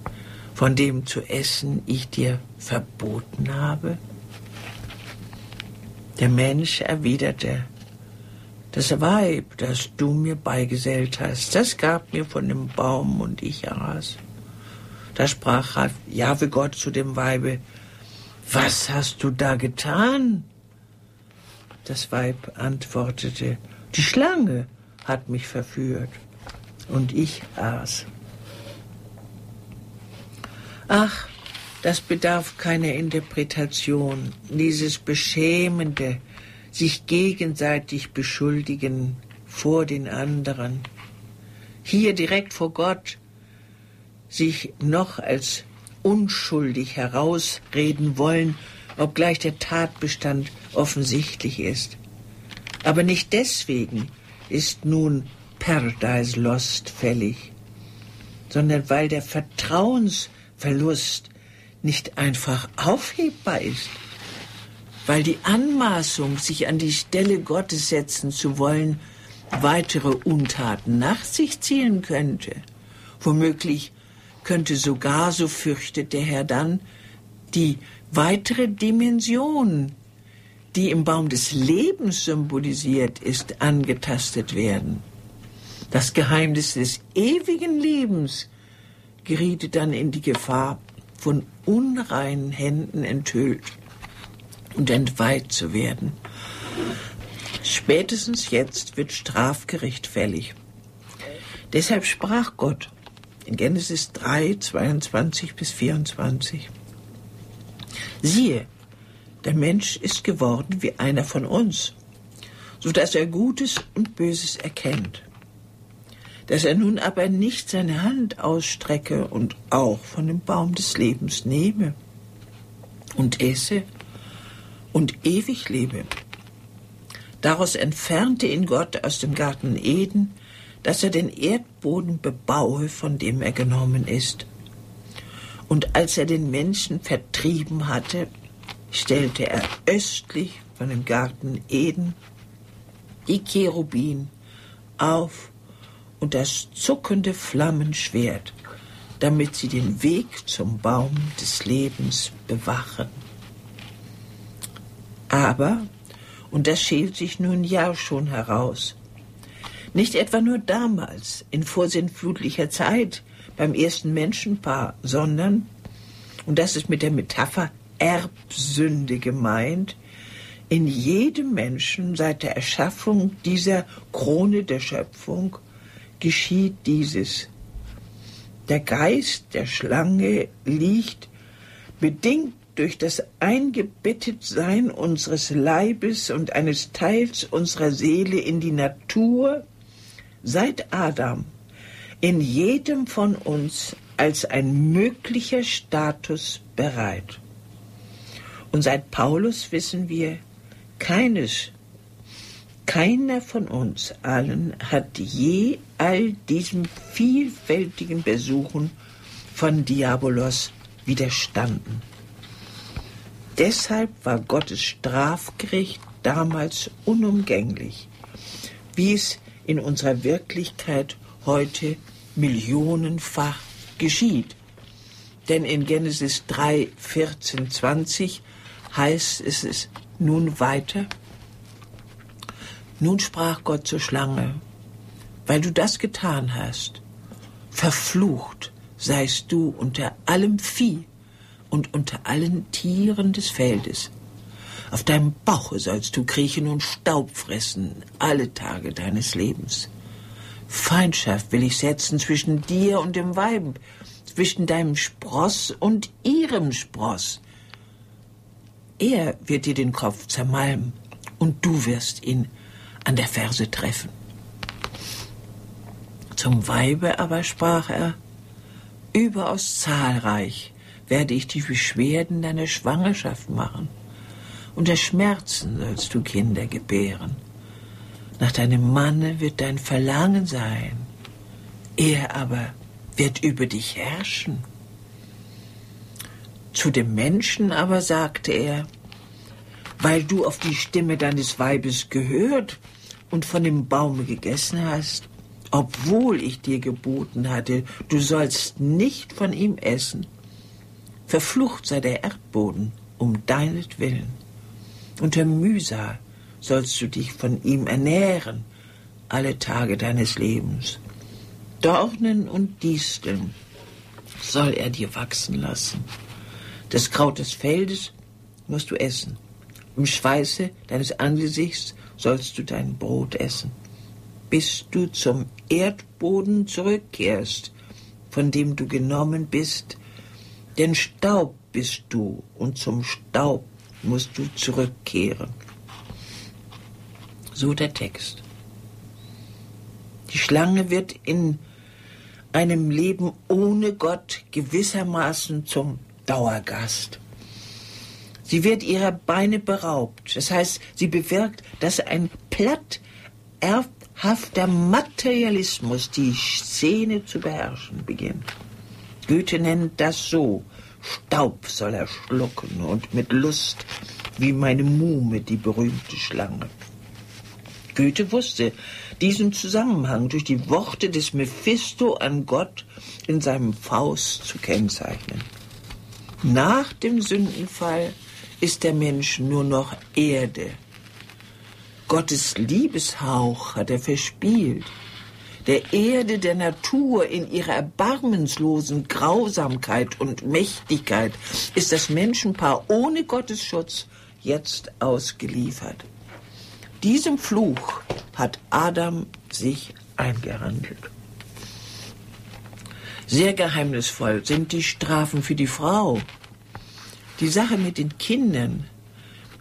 von dem zu essen ich dir verboten habe? Der Mensch erwiderte, das Weib, das du mir beigesellt hast, das gab mir von dem Baum und ich aß. Da sprach Jahwe Gott zu dem Weibe, was hast du da getan? Das Weib antwortete, die Schlange hat mich verführt und ich aß. Ach, das bedarf keiner Interpretation, dieses beschämende, sich gegenseitig beschuldigen vor den anderen. Hier direkt vor Gott sich noch als unschuldig herausreden wollen, obgleich der Tatbestand offensichtlich ist. Aber nicht deswegen ist nun Paradise Lost fällig, sondern weil der Vertrauensverlust nicht einfach aufhebbar ist, weil die Anmaßung, sich an die Stelle Gottes setzen zu wollen, weitere Untaten nach sich ziehen könnte. Womöglich könnte sogar, so fürchtet der Herr dann, die weitere Dimension, die im Baum des Lebens symbolisiert ist, angetastet werden. Das Geheimnis des ewigen Lebens geriete dann in die Gefahr, von unreinen Händen enthüllt und entweiht zu werden. Spätestens jetzt wird Strafgericht fällig. Deshalb sprach Gott in Genesis 3, 22 bis 24. Siehe, der Mensch ist geworden wie einer von uns, so dass er Gutes und Böses erkennt. Dass er nun aber nicht seine Hand ausstrecke und auch von dem Baum des Lebens nehme und esse und ewig lebe. Daraus entfernte ihn Gott aus dem Garten Eden, dass er den Erdboden bebaue, von dem er genommen ist. Und als er den Menschen vertrieben hatte, stellte er östlich von dem Garten Eden die Cherubin auf und das zuckende Flammenschwert, damit sie den Weg zum Baum des Lebens bewachen. Aber, und das schält sich nun ja schon heraus, nicht etwa nur damals, in vorsinnflutlicher Zeit, beim ersten Menschenpaar, sondern, und das ist mit der Metapher Erbsünde gemeint, in jedem Menschen seit der Erschaffung dieser Krone der Schöpfung geschieht dieses. Der Geist der Schlange liegt bedingt durch das Eingebettetsein unseres Leibes und eines Teils unserer Seele in die Natur seit Adam in jedem von uns als ein möglicher Status bereit. Und seit Paulus wissen wir, keines, keiner von uns allen hat je all diesen vielfältigen Besuchen von Diabolos widerstanden. Deshalb war Gottes Strafgericht damals unumgänglich, wie es in unserer Wirklichkeit heute millionenfach geschieht. Denn in Genesis 3, 14, 20 heißt es es nun weiter. Nun sprach Gott zur Schlange, weil du das getan hast, verflucht seist du unter allem Vieh und unter allen Tieren des Feldes. Auf deinem Bauche sollst du kriechen und Staub fressen alle Tage deines Lebens. Feindschaft will ich setzen zwischen dir und dem Weib, zwischen deinem Spross und ihrem Spross. Er wird dir den Kopf zermalmen und du wirst ihn an der Ferse treffen. Zum Weibe aber sprach er, überaus zahlreich werde ich die Beschwerden deiner Schwangerschaft machen. Unter Schmerzen sollst du Kinder gebären. Nach deinem Manne wird dein Verlangen sein. Er aber wird über dich herrschen. Zu dem Menschen aber sagte er, weil du auf die Stimme deines Weibes gehört und von dem Baume gegessen hast, obwohl ich dir geboten hatte, du sollst nicht von ihm essen. Verflucht sei der Erdboden um deinetwillen. Unter Mühsal sollst du dich von ihm ernähren alle Tage deines Lebens. Dornen und Disteln soll er dir wachsen lassen. Das Kraut des Feldes musst du essen. Im Schweiße deines Angesichts sollst du dein Brot essen, bis du zum Erdboden zurückkehrst, von dem du genommen bist, denn Staub bist du und zum Staub musst du zurückkehren. So der Text. Die Schlange wird in einem Leben ohne Gott gewissermaßen zum Dauergast. Sie wird ihrer Beine beraubt. Das heißt, sie bewirkt, dass ein platt erbhafter Materialismus die Szene zu beherrschen beginnt. Goethe nennt das so Staub soll er schlucken und mit Lust wie meine Muhme, die berühmte Schlange. Goethe wusste diesen Zusammenhang durch die Worte des Mephisto an Gott in seinem Faust zu kennzeichnen. Nach dem Sündenfall ist der Mensch nur noch Erde. Gottes Liebeshauch hat er verspielt. Der Erde der Natur in ihrer erbarmenslosen Grausamkeit und Mächtigkeit ist das Menschenpaar ohne Gottes Schutz jetzt ausgeliefert. Diesem Fluch hat Adam sich eingehandelt. Sehr geheimnisvoll sind die Strafen für die Frau. Die Sache mit den Kindern,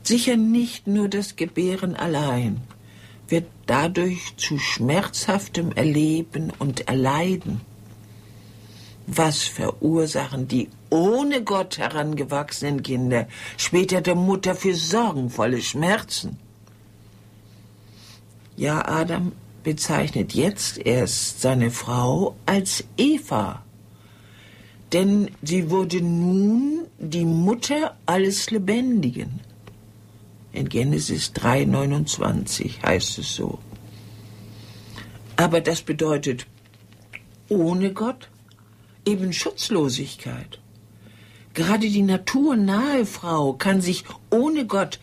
sicher nicht nur das Gebären allein, wird dadurch zu schmerzhaftem Erleben und Erleiden. Was verursachen die ohne Gott herangewachsenen Kinder später der Mutter für sorgenvolle Schmerzen? Ja, Adam bezeichnet jetzt erst seine Frau als Eva, denn sie wurde nun die Mutter alles Lebendigen. In Genesis 3,29 heißt es so. Aber das bedeutet ohne Gott eben Schutzlosigkeit. Gerade die naturnahe Frau kann sich ohne Gott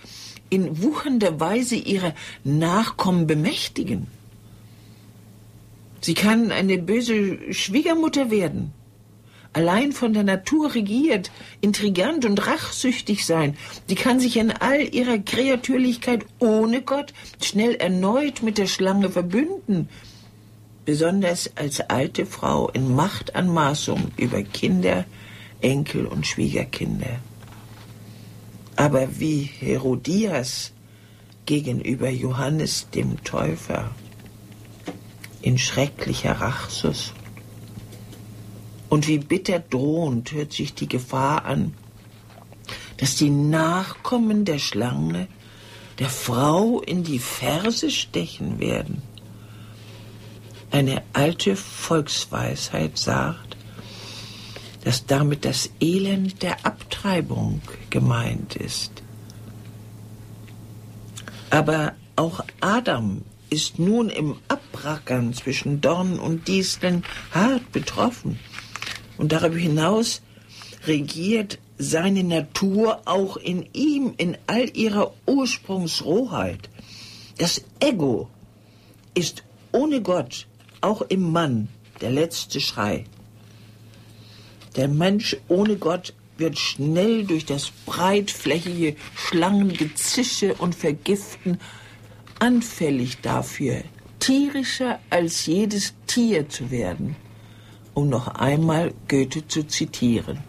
in wuchernder Weise ihrer Nachkommen bemächtigen. Sie kann eine böse Schwiegermutter werden, allein von der Natur regiert, intrigant und rachsüchtig sein. Sie kann sich in all ihrer Kreatürlichkeit ohne Gott schnell erneut mit der Schlange verbünden, besonders als alte Frau in Machtanmaßung über Kinder, Enkel und Schwiegerkinder. Aber wie Herodias gegenüber Johannes dem Täufer in schrecklicher Rachsus und wie bitter drohend hört sich die Gefahr an, dass die Nachkommen der Schlange der Frau in die Ferse stechen werden. Eine alte Volksweisheit sagt, dass damit das Elend der Abtreibung gemeint ist. Aber auch Adam ist nun im Abrackern zwischen Dornen und Disteln hart betroffen. Und darüber hinaus regiert seine Natur auch in ihm in all ihrer Ursprungsrohheit. Das Ego ist ohne Gott auch im Mann der letzte Schrei. Der Mensch ohne Gott wird schnell durch das breitflächige Schlangengezische und Vergiften anfällig dafür, tierischer als jedes Tier zu werden, um noch einmal Goethe zu zitieren.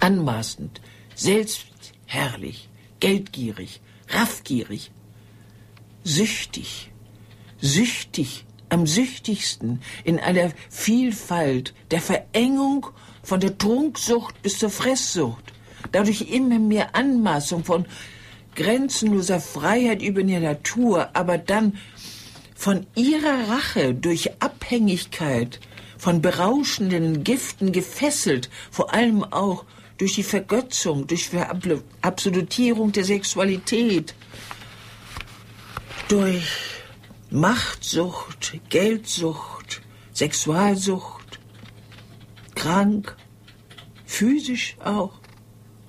Anmaßend, selbstherrlich, geldgierig, raffgierig, süchtig, süchtig am süchtigsten in aller Vielfalt der Verengung von der Trunksucht bis zur Fresssucht, dadurch immer mehr Anmaßung von grenzenloser Freiheit über die Natur, aber dann von ihrer Rache durch Abhängigkeit von berauschenden Giften gefesselt, vor allem auch durch die Vergötzung, durch Absolutierung der Sexualität, durch Machtsucht, Geldsucht, Sexualsucht, krank, physisch auch,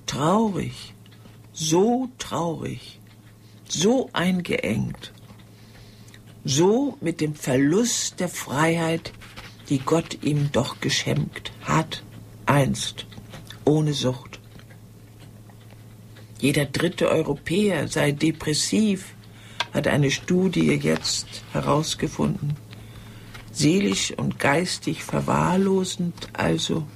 traurig, so traurig, so eingeengt, so mit dem Verlust der Freiheit, die Gott ihm doch geschenkt hat, einst, ohne Sucht. Jeder dritte Europäer sei depressiv, hat eine Studie jetzt herausgefunden. Seelisch und geistig verwahrlosend also,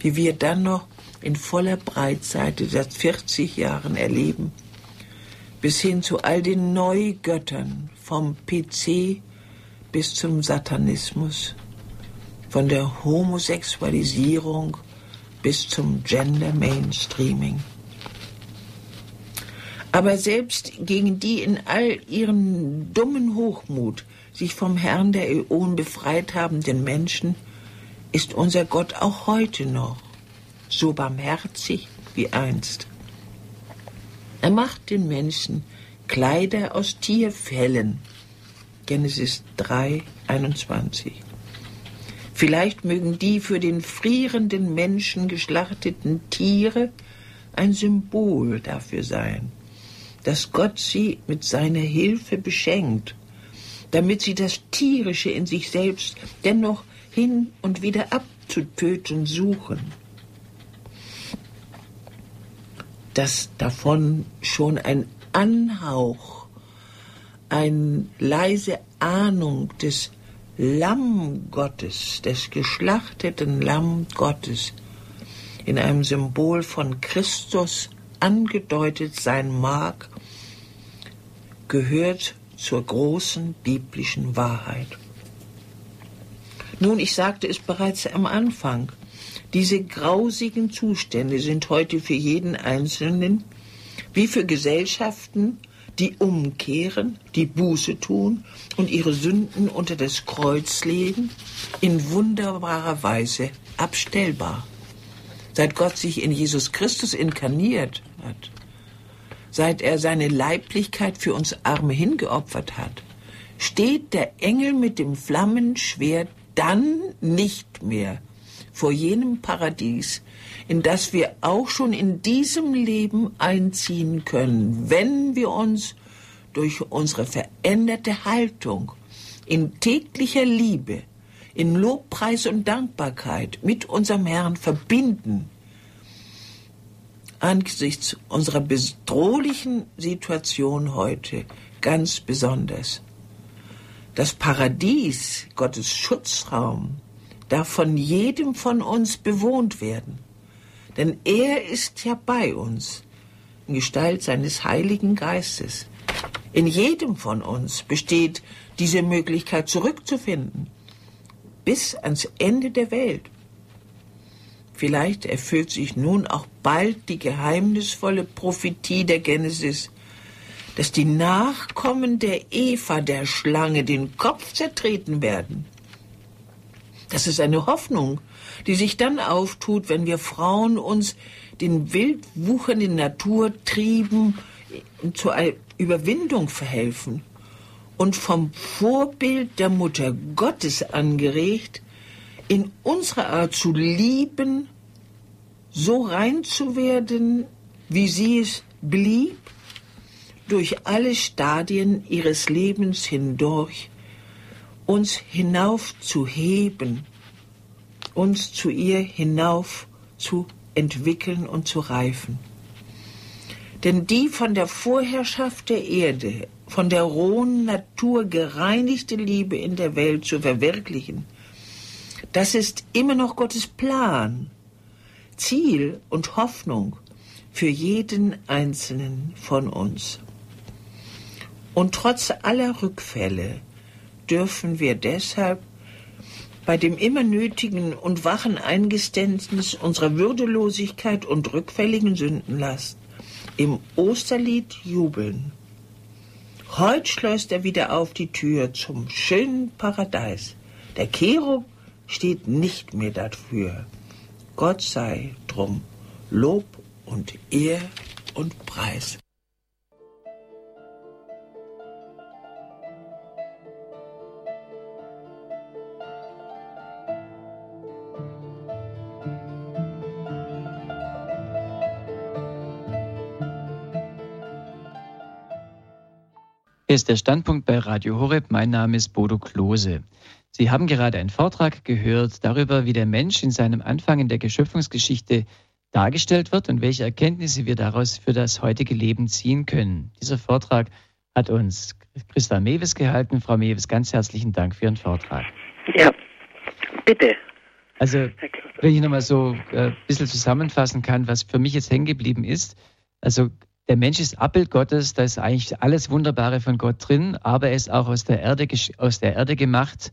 wie wir dann noch in voller Breitseite seit 40 Jahren erleben, bis hin zu all den Neugöttern vom PC bis zum Satanismus, von der Homosexualisierung bis zum Gender Mainstreaming. Aber selbst gegen die in all ihrem dummen Hochmut sich vom Herrn der Äonen befreit habenden Menschen ist unser Gott auch heute noch so barmherzig wie einst. Er macht den Menschen Kleider aus Tierfellen. Genesis 3, 21. Vielleicht mögen die für den frierenden Menschen geschlachteten Tiere ein Symbol dafür sein, dass Gott sie mit seiner Hilfe beschenkt, damit sie das Tierische in sich selbst dennoch hin und wieder abzutöten suchen. Dass davon schon ein Anhauch, eine leise Ahnung des Lamm Gottes, des geschlachteten Lamm Gottes, in einem Symbol von Christus angedeutet sein mag, gehört zur großen biblischen Wahrheit. Nun, ich sagte es bereits am Anfang, diese grausigen Zustände sind heute für jeden Einzelnen wie für Gesellschaften, die umkehren, die Buße tun und ihre Sünden unter das Kreuz legen, in wunderbarer Weise abstellbar. Seit Gott sich in Jesus Christus inkarniert hat, seit er seine Leiblichkeit für uns Arme hingeopfert hat, steht der Engel mit dem Flammenschwert dann nicht mehr vor jenem Paradies, in das wir auch schon in diesem Leben einziehen können, wenn wir uns durch unsere veränderte Haltung in täglicher Liebe, in Lobpreis und Dankbarkeit mit unserem Herrn verbinden, angesichts unserer bedrohlichen Situation heute ganz besonders. Das Paradies, Gottes Schutzraum, darf von jedem von uns bewohnt werden. Denn er ist ja bei uns in Gestalt seines Heiligen Geistes. In jedem von uns besteht diese Möglichkeit zurückzufinden, bis ans Ende der Welt. Vielleicht erfüllt sich nun auch bald die geheimnisvolle Prophetie der Genesis, dass die Nachkommen der Eva, der Schlange, den Kopf zertreten werden. Das ist eine Hoffnung, die sich dann auftut, wenn wir Frauen uns den wild wuchernden Naturtrieben zur Überwindung verhelfen und vom Vorbild der Mutter Gottes angeregt, in unserer Art zu lieben, so rein zu werden, wie sie es blieb, durch alle Stadien ihres Lebens hindurch, uns hinauf zu heben, uns zu ihr hinauf zu entwickeln und zu reifen. Denn die von der Vorherrschaft der Erde, von der rohen Natur gereinigte Liebe in der Welt zu verwirklichen, das ist immer noch Gottes Plan, Ziel und Hoffnung für jeden einzelnen von uns. Und trotz aller Rückfälle dürfen wir deshalb bei dem immer nötigen und wachen Eingeständnis unserer Würdelosigkeit und rückfälligen Sündenlast im Osterlied jubeln. Heut schleust er wieder auf die Tür zum schönen Paradies. Der Cherub steht nicht mehr dafür. Gott sei drum Lob und Ehr und Preis. Hier ist der Standpunkt bei Radio Horeb. Mein Name ist Bodo Klose. Sie haben gerade einen Vortrag gehört darüber, wie der Mensch in seinem Anfang in der Geschöpfungsgeschichte dargestellt wird und welche Erkenntnisse wir daraus für das heutige Leben ziehen können. Dieser Vortrag hat uns Christa Mewes gehalten. Frau Mewes, ganz herzlichen Dank für Ihren Vortrag. Ja, bitte. Also, wenn ich nochmal so äh, ein bisschen zusammenfassen kann, was für mich jetzt hängen geblieben ist. Also, der Mensch ist Abbild Gottes, da ist eigentlich alles Wunderbare von Gott drin, aber er ist auch aus der Erde, aus der Erde gemacht.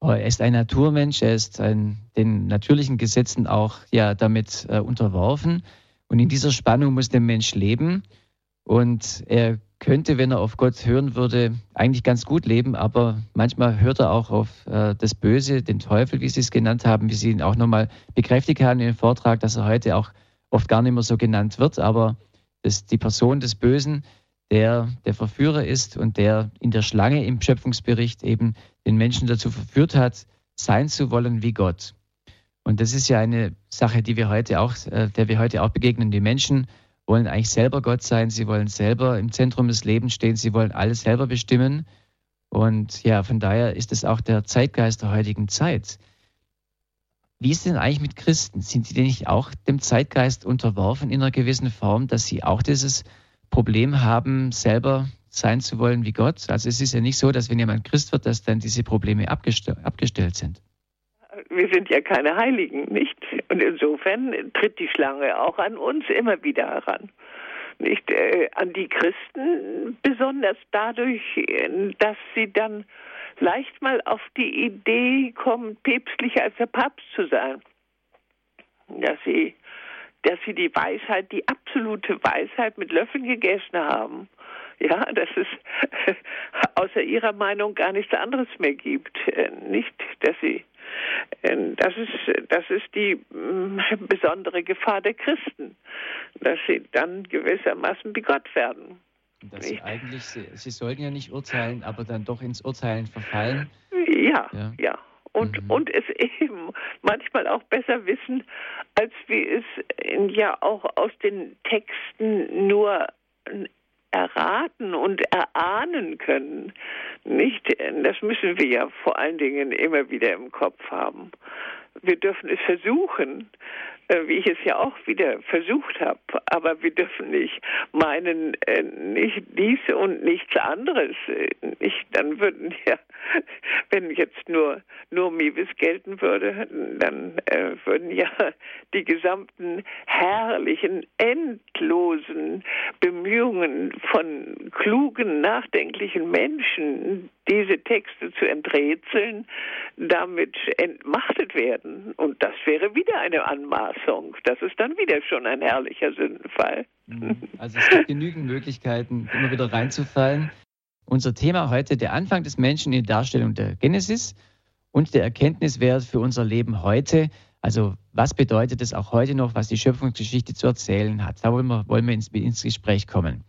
Er ist ein Naturmensch, er ist ein, den natürlichen Gesetzen auch ja damit äh, unterworfen. Und in dieser Spannung muss der Mensch leben. Und er könnte, wenn er auf Gott hören würde, eigentlich ganz gut leben, aber manchmal hört er auch auf äh, das Böse, den Teufel, wie Sie es genannt haben, wie Sie ihn auch nochmal bekräftigt haben im Vortrag, dass er heute auch oft gar nicht mehr so genannt wird, aber dass die Person des Bösen, der der Verführer ist und der in der Schlange im Schöpfungsbericht eben den Menschen dazu verführt hat, sein zu wollen wie Gott. Und das ist ja eine Sache, die wir heute auch, äh, der wir heute auch begegnen. Die Menschen wollen eigentlich selber Gott sein, sie wollen selber im Zentrum des Lebens stehen, sie wollen alles selber bestimmen. Und ja, von daher ist es auch der Zeitgeist der heutigen Zeit. Wie ist denn eigentlich mit Christen? Sind sie denn nicht auch dem Zeitgeist unterworfen in einer gewissen Form, dass sie auch dieses Problem haben, selber sein zu wollen wie Gott? Also es ist ja nicht so, dass wenn jemand Christ wird, dass dann diese Probleme abgestellt sind wir sind ja keine Heiligen, nicht? Und insofern tritt die Schlange auch an uns immer wieder heran. Nicht äh, an die Christen, besonders dadurch, dass sie dann leicht mal auf die Idee kommen, päpstlicher als der Papst zu sein. Dass sie, dass sie die Weisheit, die absolute Weisheit mit Löffeln gegessen haben. Ja, dass es [laughs] außer ihrer Meinung gar nichts anderes mehr gibt. Äh, nicht, dass sie das ist, das ist die mm, [laughs] besondere Gefahr der Christen, dass sie dann gewissermaßen wie Gott werden. Dass sie eigentlich, sie, sie sollten ja nicht urteilen, aber dann doch ins Urteilen verfallen. Ja, ja. ja. Und, mhm. und es eben manchmal auch besser wissen, als wir es ja auch aus den Texten nur erraten und erahnen können. Nicht, das müssen wir ja vor allen Dingen immer wieder im Kopf haben. Wir dürfen es versuchen, wie ich es ja auch wieder versucht habe. Aber wir dürfen nicht meinen, äh, nicht dies und nichts anderes. Nicht, dann würden ja, [laughs] wenn jetzt nur, nur Mivis gelten würde, dann äh, würden ja [laughs] die gesamten herrlichen, endlosen Bemühungen von klugen, nachdenklichen Menschen, diese Texte zu enträtseln, damit entmachtet werden. Und das wäre wieder eine Anmaßung. Das ist dann wieder schon ein herrlicher Sündenfall. Mhm. Also es gibt genügend Möglichkeiten, immer wieder reinzufallen. Unser Thema heute, der Anfang des Menschen in der Darstellung der Genesis und der Erkenntniswert für unser Leben heute. Also was bedeutet es auch heute noch, was die Schöpfungsgeschichte zu erzählen hat? Da wollen wir, wollen wir ins, ins Gespräch kommen.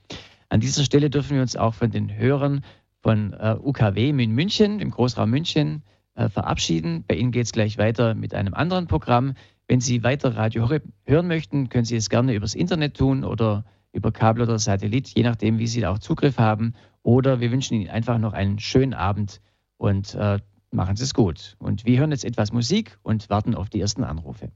An dieser Stelle dürfen wir uns auch von den Hörern von äh, UKW in München, im Großraum München, äh, verabschieden. Bei Ihnen geht es gleich weiter mit einem anderen Programm. Wenn Sie weiter Radio hören möchten, können Sie es gerne übers Internet tun oder über Kabel oder Satellit, je nachdem, wie Sie da auch Zugriff haben. Oder wir wünschen Ihnen einfach noch einen schönen Abend und äh, machen Sie es gut. Und wir hören jetzt etwas Musik und warten auf die ersten Anrufe.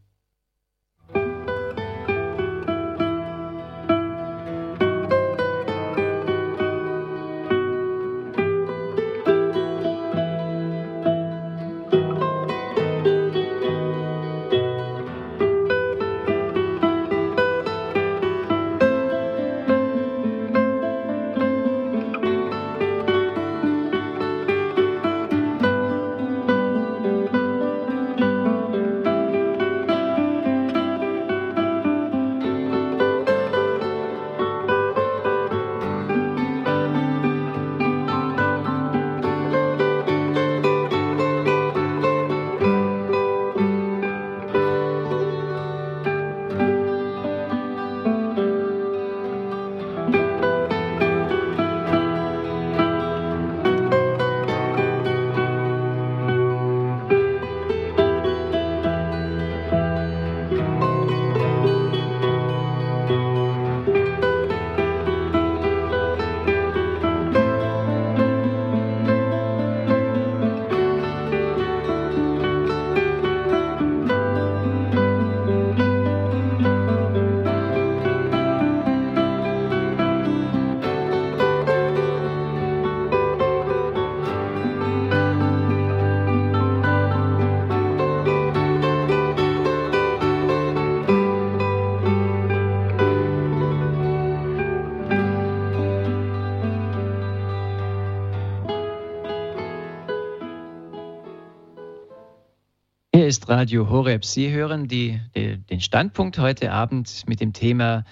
Radio Horeb. Sie hören die, die, den Standpunkt heute Abend mit dem Thema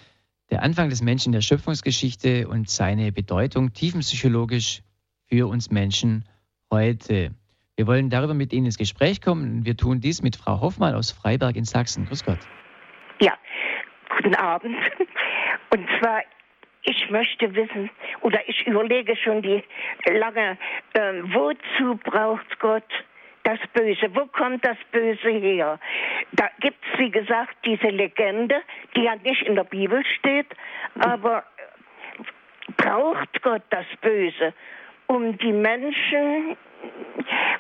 Der Anfang des Menschen in der Schöpfungsgeschichte und seine Bedeutung tiefenpsychologisch für uns Menschen heute. Wir wollen darüber mit Ihnen ins Gespräch kommen. Wir tun dies mit Frau Hoffmann aus Freiberg in Sachsen. Grüß Gott. Ja, guten Abend. Und zwar, ich möchte wissen, oder ich überlege schon die lange, äh, wozu braucht Gott das Böse? Wo kommt das Böse her? Da gibt es, wie gesagt, diese Legende, die ja nicht in der Bibel steht, aber braucht Gott das Böse, um die Menschen,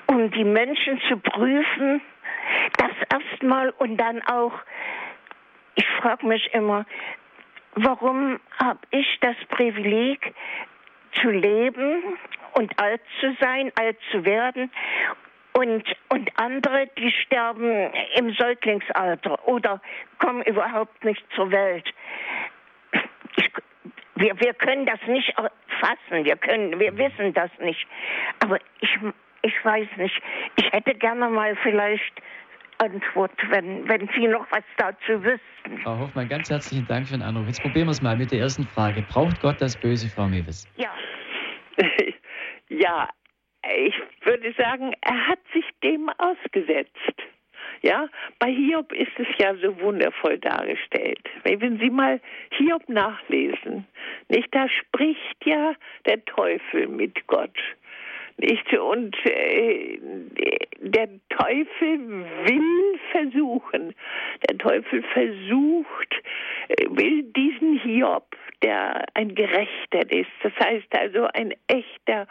um die Menschen zu prüfen, das erstmal und dann auch, ich frage mich immer, warum habe ich das Privileg zu leben und alt zu sein, alt zu werden und, und andere, die sterben im Säuglingsalter oder kommen überhaupt nicht zur Welt. Ich, wir, wir können das nicht fassen, wir, können, wir wissen das nicht. Aber ich, ich weiß nicht, ich hätte gerne mal vielleicht Antwort, wenn, wenn Sie noch was dazu wüssten. Frau Hoffmann, ganz herzlichen Dank für den Anruf. Jetzt probieren wir es mal mit der ersten Frage. Braucht Gott das Böse, Frau Mewes? Ja. [laughs] ja, ich würde sagen, er hat sich dem ausgesetzt. Ja, bei Hiob ist es ja so wundervoll dargestellt. Wenn Sie mal Hiob nachlesen, nicht, da spricht ja der Teufel mit Gott. Nicht? Und äh, der Teufel will versuchen, der Teufel versucht, will diesen Hiob, der ein Gerechter ist, das heißt also ein echter,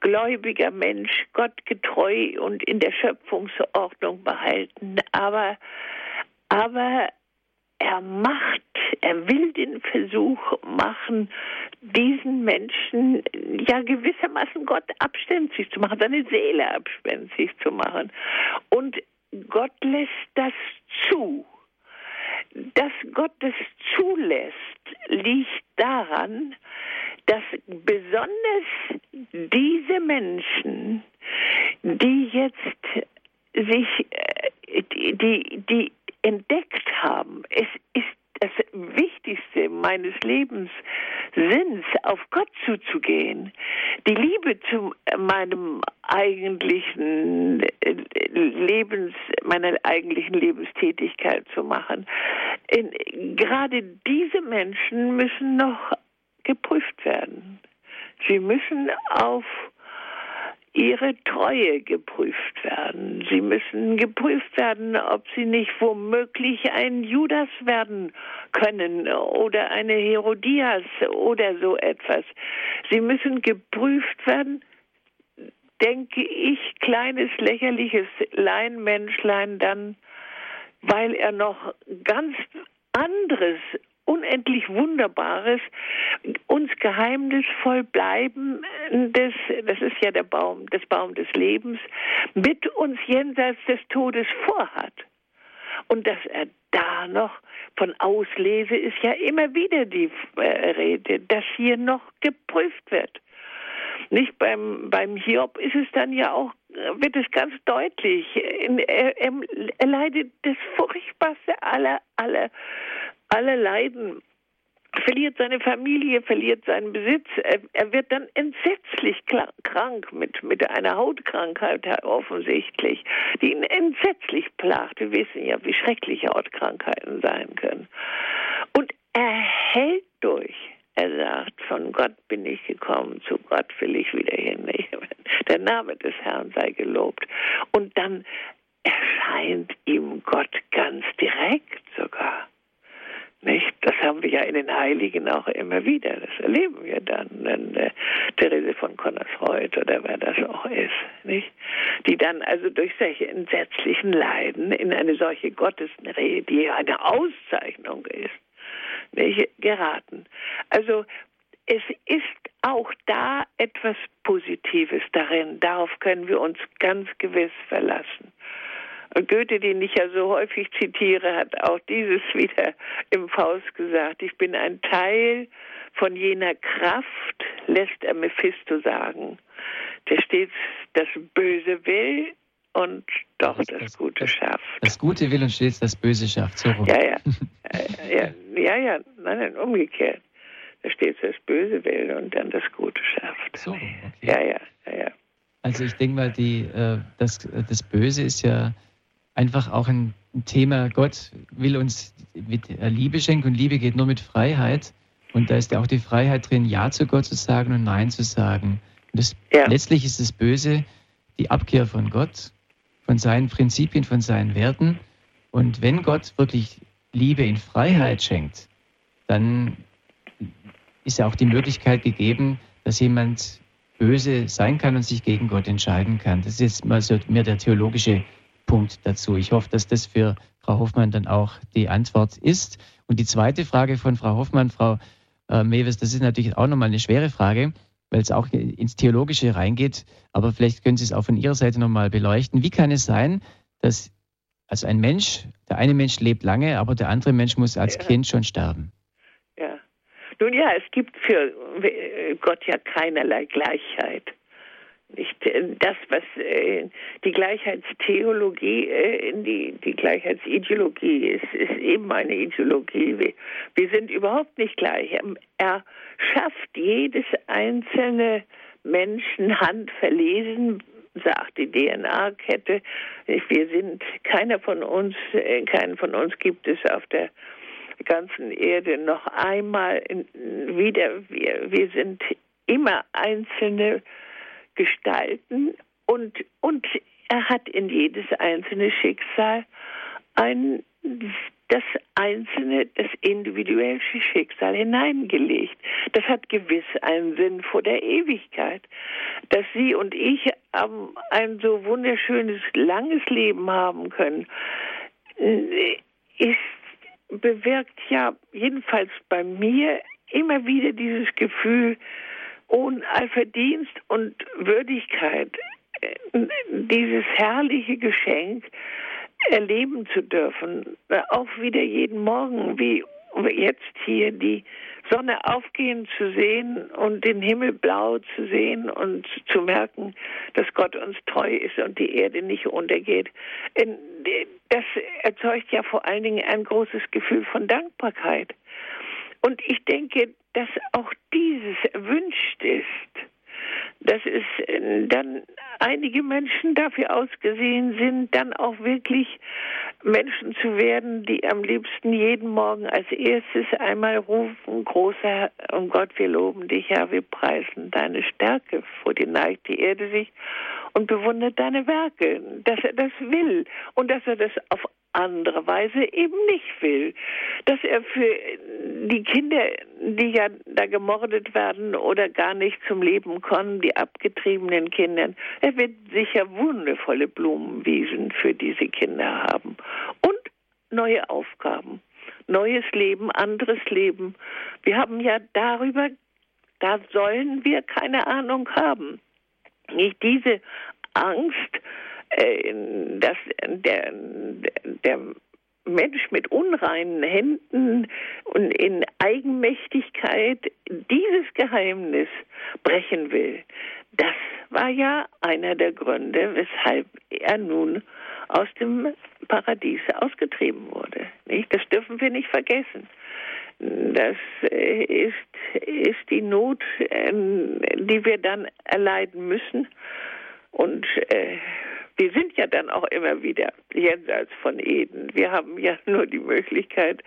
gläubiger Mensch, Gott getreu und in der Schöpfungsordnung behalten, aber aber er macht, er will den Versuch machen, diesen Menschen ja gewissermaßen Gott abständig zu machen, seine Seele abständig zu machen. Und Gott lässt das zu. Dass Gott das zulässt, liegt daran, dass besonders diese Menschen, die jetzt sich, äh, die, die entdeckt haben, es ist das Wichtigste meines Lebenssinns, auf Gott zuzugehen, die Liebe zu meinem eigentlichen äh, Lebens, meiner eigentlichen Lebenstätigkeit zu machen. Gerade diese Menschen müssen noch geprüft werden. Sie müssen auf ihre Treue geprüft werden. Sie müssen geprüft werden, ob sie nicht womöglich ein Judas werden können oder eine Herodias oder so etwas. Sie müssen geprüft werden, denke ich, kleines lächerliches Leinmenschlein dann, weil er noch ganz anderes unendlich Wunderbares, uns geheimnisvoll bleiben, das, das ist ja der Baum, das Baum des Lebens, mit uns jenseits des Todes vorhat. Und dass er da noch von Auslese ist ja immer wieder die äh, Rede, dass hier noch geprüft wird. Nicht beim, beim Hiob ist es dann ja auch, wird es ganz deutlich. Er, er, er leidet das furchtbarste aller, aller alle leiden, verliert seine Familie, verliert seinen Besitz. Er, er, wird dann entsetzlich krank mit, mit einer Hautkrankheit offensichtlich, die ihn entsetzlich plagt. Wir wissen ja, wie schrecklich Hautkrankheiten sein können. Und er hält durch. Er sagt, von Gott bin ich gekommen, zu Gott will ich wieder hin. Der Name des Herrn sei gelobt. Und dann erscheint ihm Gott ganz direkt sogar. Nicht? Das haben wir ja in den Heiligen auch immer wieder. Das erleben wir dann. In, äh, Therese von Connersreuth oder wer das auch ist. Nicht? Die dann also durch solche entsetzlichen Leiden in eine solche Gottesrede, die eine Auszeichnung ist, nicht? geraten. Also es ist auch da etwas Positives darin. Darauf können wir uns ganz gewiss verlassen. Goethe, den ich ja so häufig zitiere, hat auch dieses [laughs] wieder im Faust gesagt. Ich bin ein Teil von jener Kraft, lässt er Mephisto sagen, der stets das Böse will und doch das, das, das Gute schafft. Das Gute will und stets das Böse schafft. So ja, ja. [laughs] ja, Ja, ja, nein, nein, umgekehrt. Da steht das Böse will und dann das Gute schafft. So, okay. Ja, ja, ja, ja. Also ich denke mal, die, äh, das, das Böse ist ja einfach auch ein Thema. Gott will uns mit Liebe schenken und Liebe geht nur mit Freiheit. Und da ist ja auch die Freiheit drin, Ja zu Gott zu sagen und Nein zu sagen. Und das, Ja. letztlich ist das Böse die Abkehr von Gott, von seinen Prinzipien, von seinen Werten. Und wenn Gott wirklich Liebe in Freiheit schenkt, dann ist ja auch die Möglichkeit gegeben, dass jemand böse sein kann und sich gegen Gott entscheiden kann. Das ist jetzt mal so mehr der theologische Punkt dazu. Ich hoffe, dass das für Frau Hoffmann dann auch die Antwort ist. Und die zweite Frage von Frau Hoffmann, Frau äh, Mewes, das ist natürlich auch nochmal eine schwere Frage, weil es auch ins Theologische reingeht. Aber vielleicht können Sie es auch von Ihrer Seite nochmal beleuchten. Wie kann es sein, dass also ein Mensch, der eine Mensch lebt lange, aber der andere Mensch muss als Ja. Kind schon sterben? Ja. Nun ja, es gibt für äh, Gott ja keinerlei Gleichheit. Nicht äh, das, was äh, die Gleichheitstheologie, äh, die, die Gleichheitsideologie ist, ist eben eine Ideologie. Wir, wir sind überhaupt nicht gleich. Er schafft jedes einzelne Menschen handverlesen, sagt die DNA-Kette. Wir sind, keiner von uns, keinen von uns gibt es auf der ganzen Erde noch einmal in, wieder. Wir, wir sind immer einzelne Gestalten und, und er hat in jedes einzelne Schicksal ein, das einzelne, das individuelle Schicksal hineingelegt. Das hat gewiss einen Sinn vor der Ewigkeit. Dass Sie und ich ähm, ein so wunderschönes, langes Leben haben können, ist bewirkt ja jedenfalls bei mir immer wieder dieses Gefühl, ohne Allverdienst und Würdigkeit äh, dieses herrliche Geschenk erleben zu dürfen. Auch wieder jeden Morgen, wie jetzt hier die Sonne aufgehen zu sehen und den Himmel blau zu sehen und zu merken, dass Gott uns treu ist und die Erde nicht untergeht. Das erzeugt ja vor allen Dingen ein großes Gefühl von Dankbarkeit. Und ich denke, dass auch dieses erwünscht ist, dass es äh, dann einige Menschen dafür ausgesehen sind, dann auch wirklich Menschen zu werden, die am liebsten jeden Morgen als erstes einmal rufen, großer Herr, um Gott, wir loben dich, Herr, wir preisen deine Stärke. Vor dir neigt die Erde sich und bewundert deine Werke, dass er das will und dass er das auf andere Weise eben nicht will. Dass er für die Kinder, die ja da gemordet werden oder gar nicht zum Leben kommen, die abgetriebenen Kindern, er wird sicher wundervolle Blumenwiesen für diese Kinder haben. Und neue Aufgaben, neues Leben, anderes Leben. Wir haben ja darüber, da sollen wir keine Ahnung haben. Nicht diese Angst, dass der, der Mensch mit unreinen Händen und in Eigenmächtigkeit dieses Geheimnis brechen will. Das war ja einer der Gründe, weshalb er nun aus dem Paradies ausgetrieben wurde. Das dürfen wir nicht vergessen. Das äh, ist, ist die Not, ähm, die wir dann erleiden müssen. Und äh, wir sind ja dann auch immer wieder jenseits von Eden. Wir haben ja [laughs] nur die Möglichkeit,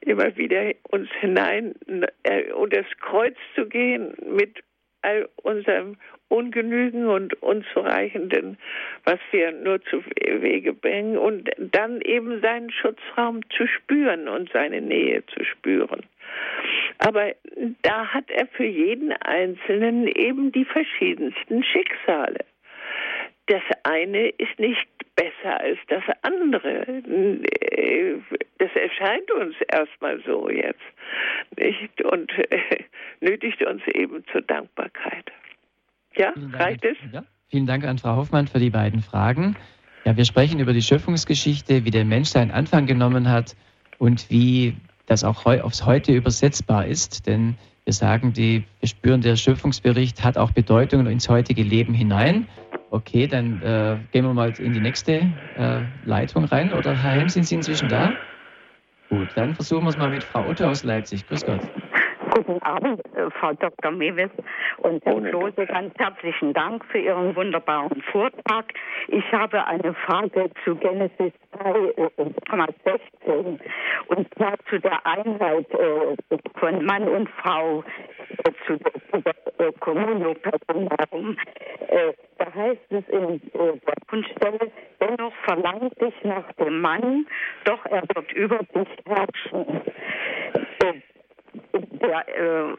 immer wieder uns hinein äh, unter das Kreuz zu gehen mit all unserem Ungenügen und Unzureichenden, was wir nur zu Wege bringen und dann eben seinen Schutzraum zu spüren und seine Nähe zu spüren. Aber da hat er für jeden Einzelnen eben die verschiedensten Schicksale. Das eine ist nicht besser als das andere. Das erscheint uns erstmal so jetzt. Nicht? Und äh, nötigt uns eben zur Dankbarkeit. Ja, Vielen Dank, reicht es? Ja, vielen Dank an Frau Hoffmann für die beiden Fragen. Ja, wir sprechen über die Schöpfungsgeschichte, wie der Mensch seinen Anfang genommen hat und wie das auch heu aufs Heute übersetzbar ist. Denn wir sagen, die, wir spüren, der Schöpfungsbericht hat auch Bedeutung ins heutige Leben hinein. Okay, dann äh, gehen wir mal in die nächste äh, Leitung rein. Oder Herr Helm, sind Sie inzwischen da? Gut, dann versuchen wir es mal mit Frau Utte aus Leipzig. Grüß Gott. Guten Abend, äh, Frau Dr. Mewes und Herr Klose. Ganz herzlichen Dank für Ihren wunderbaren Vortrag. Ich habe eine Frage zu Genesis 3,16 äh, und zwar zu der Einheit äh, von Mann und Frau, zu, der Kommunio-Personarum. Da heißt es in der Kunststelle, dennoch verlangt dich nach dem Mann, doch er wird über dich herrschen der äh,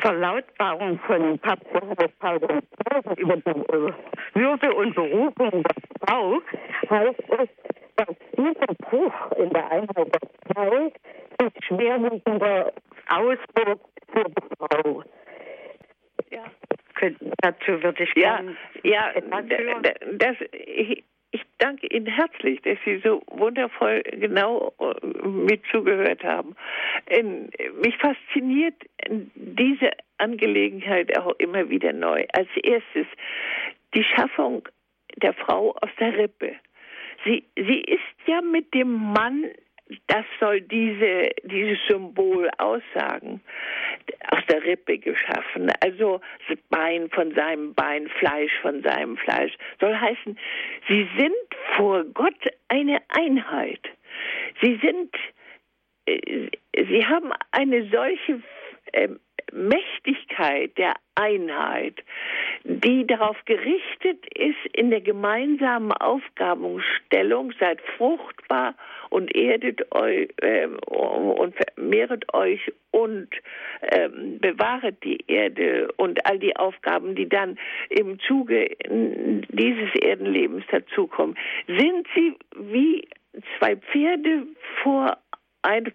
Verlautbarung von Papst Johannes Paul II über die äh, Würde und Berufung der Frau heißt es, dass dieser Bruch in der Einheit der zwei sich schwerwiegender auswirkt für die Frau. Ja. Dazu würde ich ja, ja, das, ich, ich danke Ihnen herzlich, dass Sie so wundervoll genau äh, mit zugehört haben. Mich fasziniert diese Angelegenheit auch immer wieder neu. Als erstes die Schaffung der Frau aus der Rippe. Sie, sie ist ja mit dem Mann das soll diese, dieses Symbol aussagen. Aus der Rippe geschaffen. Also Bein von seinem Bein, Fleisch von seinem Fleisch. Soll heißen, sie sind vor Gott eine Einheit. Sie sind, äh, sie haben eine solche äh, Mächtigkeit der Einheit, die darauf gerichtet ist, in der gemeinsamen Aufgabenstellung, seid fruchtbar und erdet euch äh, und vermehret euch und ähm, bewahret die Erde und all die Aufgaben, die dann im Zuge dieses Erdenlebens dazukommen, sind sie wie zwei Pferde vor einem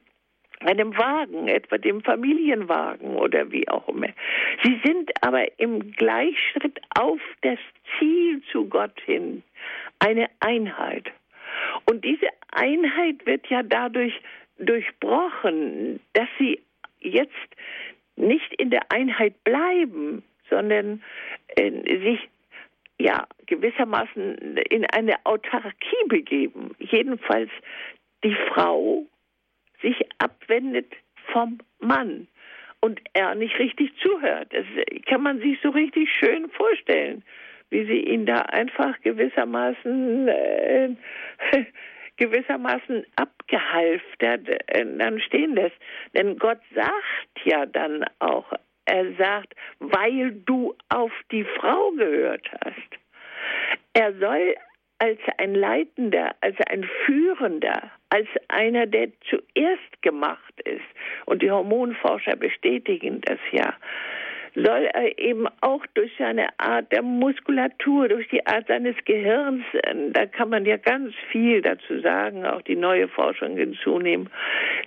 einem Wagen, etwa dem Familienwagen oder wie auch immer. Sie sind aber im Gleichschritt auf das Ziel zu Gott hin, eine Einheit. Und diese Einheit wird ja dadurch durchbrochen, dass sie jetzt nicht in der Einheit bleiben, sondern äh, sich ja gewissermaßen in eine Autarkie begeben. Jedenfalls die Frau sich abwendet vom Mann und er nicht richtig zuhört. Das kann man sich so richtig schön vorstellen, wie sie ihn da einfach gewissermaßen äh, [laughs] gewissermaßen abgehalftert äh, dann stehen lässt. Denn Gott sagt ja dann auch, er sagt, weil du auf die Frau gehört hast. Er soll als ein Leitender, als ein Führender, als einer, der zuerst gemacht ist. Und die Hormonforscher bestätigen das ja soll er eben auch durch seine Art der Muskulatur, durch die Art seines Gehirns, äh, da kann man ja ganz viel dazu sagen, auch die neue Forschung hinzunehmen,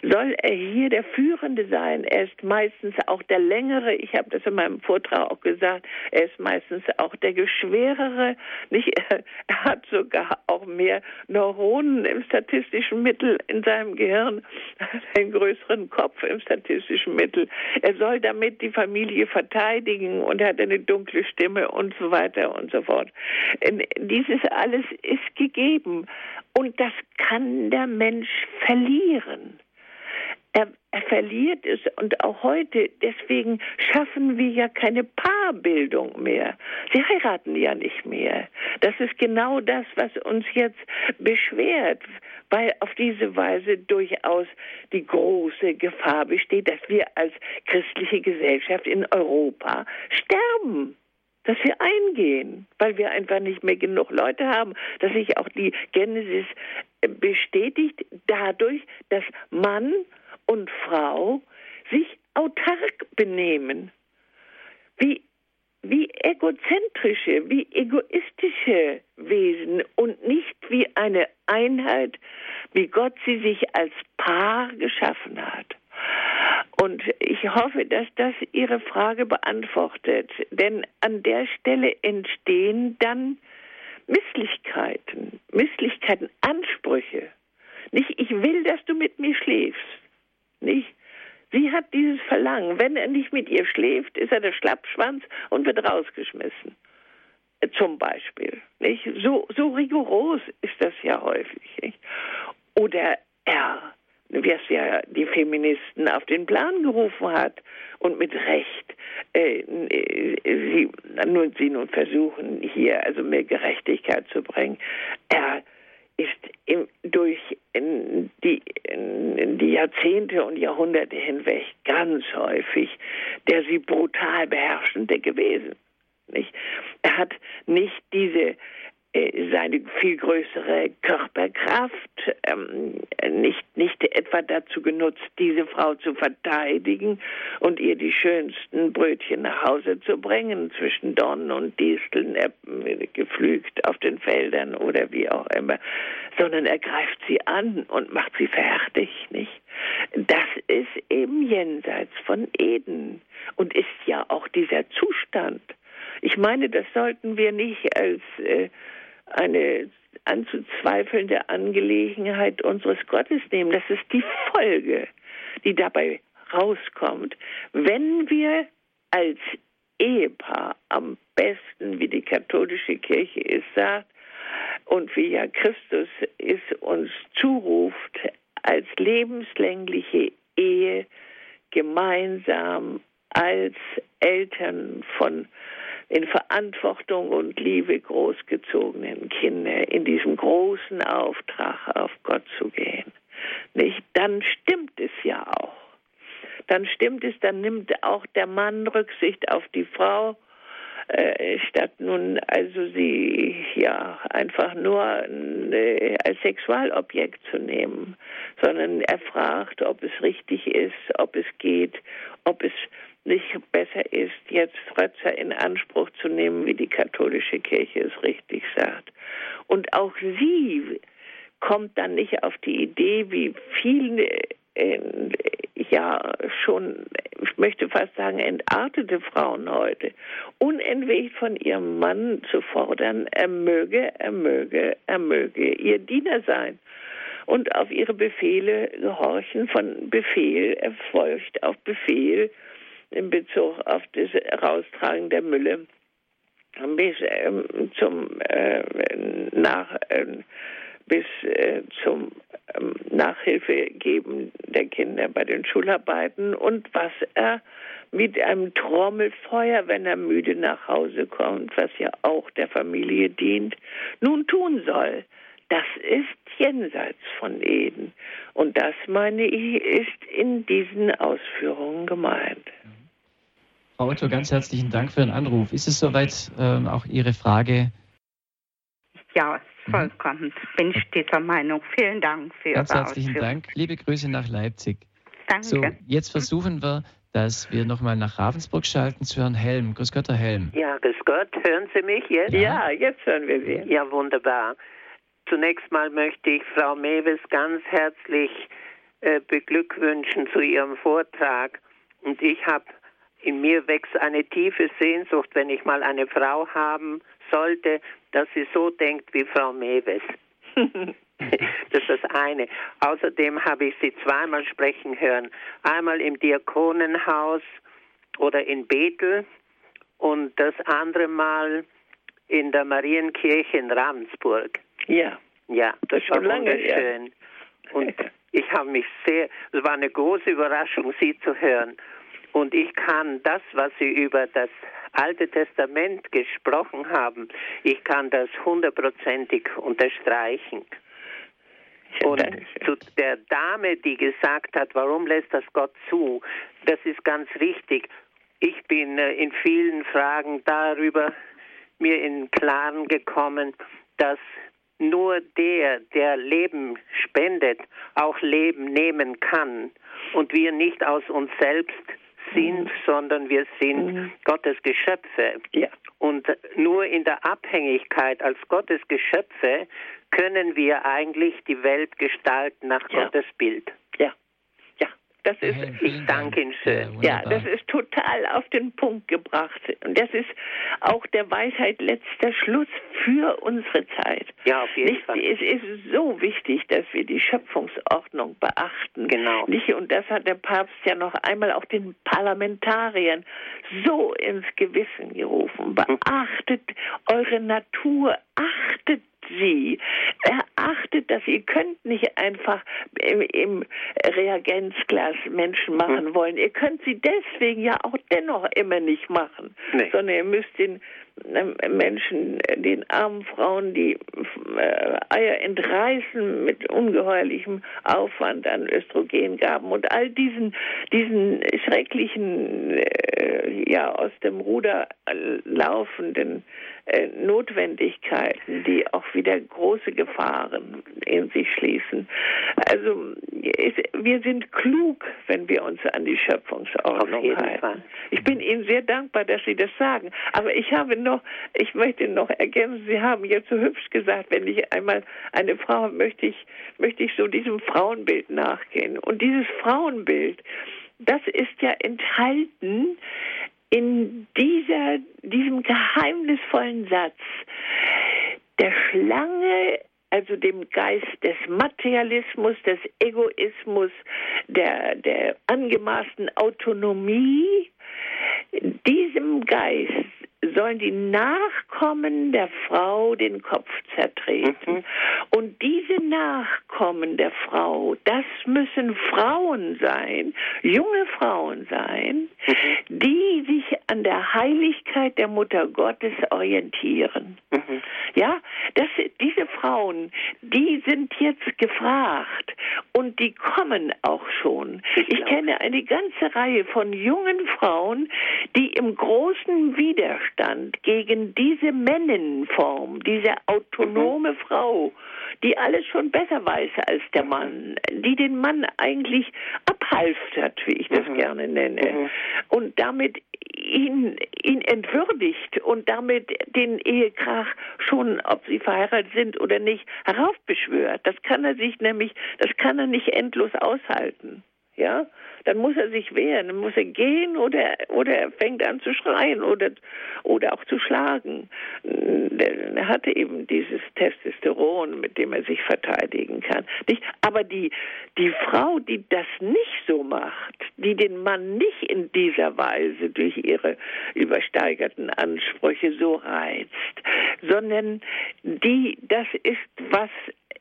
soll er hier der Führende sein. Er ist meistens auch der Längere, ich habe das in meinem Vortrag auch gesagt, er ist meistens auch der Geschwerere. Nicht? [laughs] Er hat sogar auch mehr Neuronen im statistischen Mittel in seinem Gehirn, [laughs] einen größeren Kopf im statistischen Mittel. Er soll damit die Familie verteidigen verteidigen und hat eine dunkle Stimme und so weiter und so fort. Dieses alles ist gegeben und das kann der Mensch verlieren. Er, er, verliert es und auch heute, deswegen schaffen wir ja keine Paarbildung mehr. Sie heiraten ja nicht mehr. Das ist genau das, was uns jetzt beschwert, weil auf diese Weise durchaus die große Gefahr besteht, dass wir als christliche Gesellschaft in Europa sterben dass wir eingehen, weil wir einfach nicht mehr genug Leute haben, dass sich auch die Genesis bestätigt dadurch, dass Mann und Frau sich autark benehmen. Wie, wie egozentrische, wie egoistische Wesen und nicht wie eine Einheit, wie Gott sie sich als Paar geschaffen hat. Und ich hoffe, dass das Ihre Frage beantwortet. Denn an der Stelle entstehen dann Misslichkeiten, Misslichkeiten, Ansprüche. Nicht, ich will, dass du mit mir schläfst. Nicht? Sie hat dieses Verlangen. Wenn er nicht mit ihr schläft, ist er der Schlappschwanz und wird rausgeschmissen. Zum Beispiel. Nicht? So, so rigoros ist das ja häufig. Nicht? Oder er was ja die Feministen auf den Plan gerufen hat und mit Recht äh, äh, sie, nun, sie nun versuchen, hier also mehr Gerechtigkeit zu bringen. Er ist im, durch in die, in die Jahrzehnte und Jahrhunderte hinweg ganz häufig der sie brutal beherrschende gewesen. Nicht? Er hat nicht diese seine viel größere Körperkraft ähm, nicht, nicht etwa dazu genutzt, diese Frau zu verteidigen und ihr die schönsten Brötchen nach Hause zu bringen, zwischen Dornen und Disteln, äh, gepflügt auf den Feldern oder wie auch immer, sondern er greift sie an und macht sie fertig, nicht? Das ist eben jenseits von Eden und ist ja auch dieser Zustand. Ich meine, das sollten wir nicht als äh, eine anzuzweifelnde Angelegenheit unseres Gottes nehmen. Das ist die Folge, die dabei rauskommt, wenn wir als Ehepaar am besten, wie die katholische Kirche es sagt, und wie ja Christus es uns zuruft, als lebenslängliche Ehe gemeinsam als Eltern von in Verantwortung und Liebe großgezogenen Kinder in diesem großen Auftrag auf Gott zu gehen. Nicht? Dann stimmt es ja auch. Dann stimmt es, dann nimmt auch der Mann Rücksicht auf die Frau, äh, statt nun also sie ja einfach nur äh, als Sexualobjekt zu nehmen, sondern er fragt, ob es richtig ist, ob es geht, ob es nicht besser ist, jetzt Frötzer in Anspruch zu nehmen, wie die katholische Kirche es richtig sagt. Und auch sie kommt dann nicht auf die Idee, wie viele äh, ja schon, ich möchte fast sagen, entartete Frauen heute, unentwegt von ihrem Mann zu fordern, er möge, er möge, er möge ihr Diener sein und auf ihre Befehle gehorchen, von Befehl erfolgt auf Befehl in Bezug auf das Raustragen der Mülle bis ähm, zum äh, nach äh, bis äh, zum ähm, Nachhilfe geben der Kinder bei den Schularbeiten und was er mit einem Trommelfeuer, wenn er müde nach Hause kommt, was ja auch der Familie dient, nun tun soll. Das ist jenseits von Eden. Und das, meine ich, ist in diesen Ausführungen gemeint. Frau Otto, ganz herzlichen Dank für den Anruf. Ist es soweit ähm, auch Ihre Frage? Ja, mhm. vollkommen. Mhm. Bin ich dieser Meinung. Vielen Dank für Ihre Ganz herzlichen Dank. Liebe Grüße nach Leipzig. Danke. So, jetzt versuchen wir, dass wir nochmal nach Ravensburg schalten zu Herrn Helm. Grüß Gott, Herr Helm. Ja, grüß Gott. Hören Sie mich jetzt? Ja, jetzt hören wir Sie. Ja, wunderbar. Zunächst mal möchte ich Frau Mewes ganz herzlich äh, beglückwünschen zu ihrem Vortrag. Und ich habe in mir wächst eine tiefe Sehnsucht, wenn ich mal eine Frau haben sollte, dass sie so denkt wie Frau Mewes. [laughs] das ist das eine. Außerdem habe ich sie zweimal sprechen hören. Einmal im Diakonenhaus oder in Bethel und das andere Mal in der Marienkirche in Ravensburg. Ja. Ja, das, das war lange, wunderschön. Ja. Und ich habe mich sehr, es war eine große Überraschung, Sie zu hören. Und ich kann das, was Sie über das Alte Testament gesprochen haben, ich kann das hundertprozentig unterstreichen. Und zu der Dame, die gesagt hat, warum lässt das Gott zu, das ist ganz richtig. Ich bin äh, in vielen Fragen darüber mir in Klaren gekommen, dass nur der, der Leben spendet, auch Leben nehmen kann und wir nicht aus uns selbst sind, mhm. sondern wir sind mhm. Gottes Geschöpfe. Ja. Und nur in der Abhängigkeit als Gottes Geschöpfe können wir eigentlich die Welt gestalten nach ja. Gottes Bild. Ja. Das ist, ich danke Ihnen schön. Ja, das ist total auf den Punkt gebracht. Und das ist auch der Weisheit letzter Schluss für unsere Zeit. Ja, auf jeden Nicht, Fall. Es ist so wichtig, dass wir die Schöpfungsordnung beachten. Genau. Nicht? Und das hat der Papst ja noch einmal auch den Parlamentariern so ins Gewissen gerufen. Beachtet eure Natur, achtet sie. Erachtet das. Ihr könnt nicht einfach im, im Reagenzglas Menschen machen hm. wollen. Ihr könnt sie deswegen ja auch dennoch immer nicht machen, nee. sondern ihr müsst den Menschen, den armen Frauen, die äh, Eier entreißen mit ungeheuerlichem Aufwand an Östrogengaben und all diesen, diesen schrecklichen, äh, ja, aus dem Ruder laufenden äh, Notwendigkeiten, die auch wieder große Gefahren in sich schließen. Also wir sind klug, wenn wir uns an die Schöpfungsordnung halten. Ich bin Ihnen sehr dankbar, dass Sie das sagen. Aber ich habe noch, ich möchte noch ergänzen, Sie haben jetzt so hübsch gesagt, wenn ich einmal eine Frau möchte ich, möchte ich so diesem Frauenbild nachgehen. Und dieses Frauenbild, das ist ja enthalten in dieser, diesem geheimnisvollen Satz der Schlange, also dem Geist des Materialismus, des Egoismus, der, der angemaßten Autonomie, diesem Geist sollen die Nachkommen der Frau den Kopf zertreten. Mhm. Und diese Nachkommen der Frau, das müssen Frauen sein, junge Frauen sein, mhm. die sich an der Heiligkeit der Mutter Gottes orientieren. Mhm. Ja, das, diese Frauen, die sind jetzt gefragt und die kommen auch schon. Ich kenne eine ganze Reihe von jungen Frauen, die im großen Widerstand gegen diese Männenform, diese autonome mhm. Frau, die alles schon besser weiß als der Mann, die den Mann eigentlich abhalftert, wie ich das mhm. gerne nenne, mhm. und damit ihn, ihn entwürdigt und damit den Ehekrach schon, ob sie verheiratet sind oder nicht, heraufbeschwört. Das kann er sich nämlich, das kann er nicht endlos aushalten. Ja, dann muss er sich wehren, dann muss er gehen oder, oder er fängt an zu schreien oder, oder auch zu schlagen. Er hatte eben dieses Testosteron, mit dem er sich verteidigen kann. Aber die, die Frau, die das nicht so macht, die den Mann nicht in dieser Weise durch ihre übersteigerten Ansprüche so reizt, sondern die, das ist, was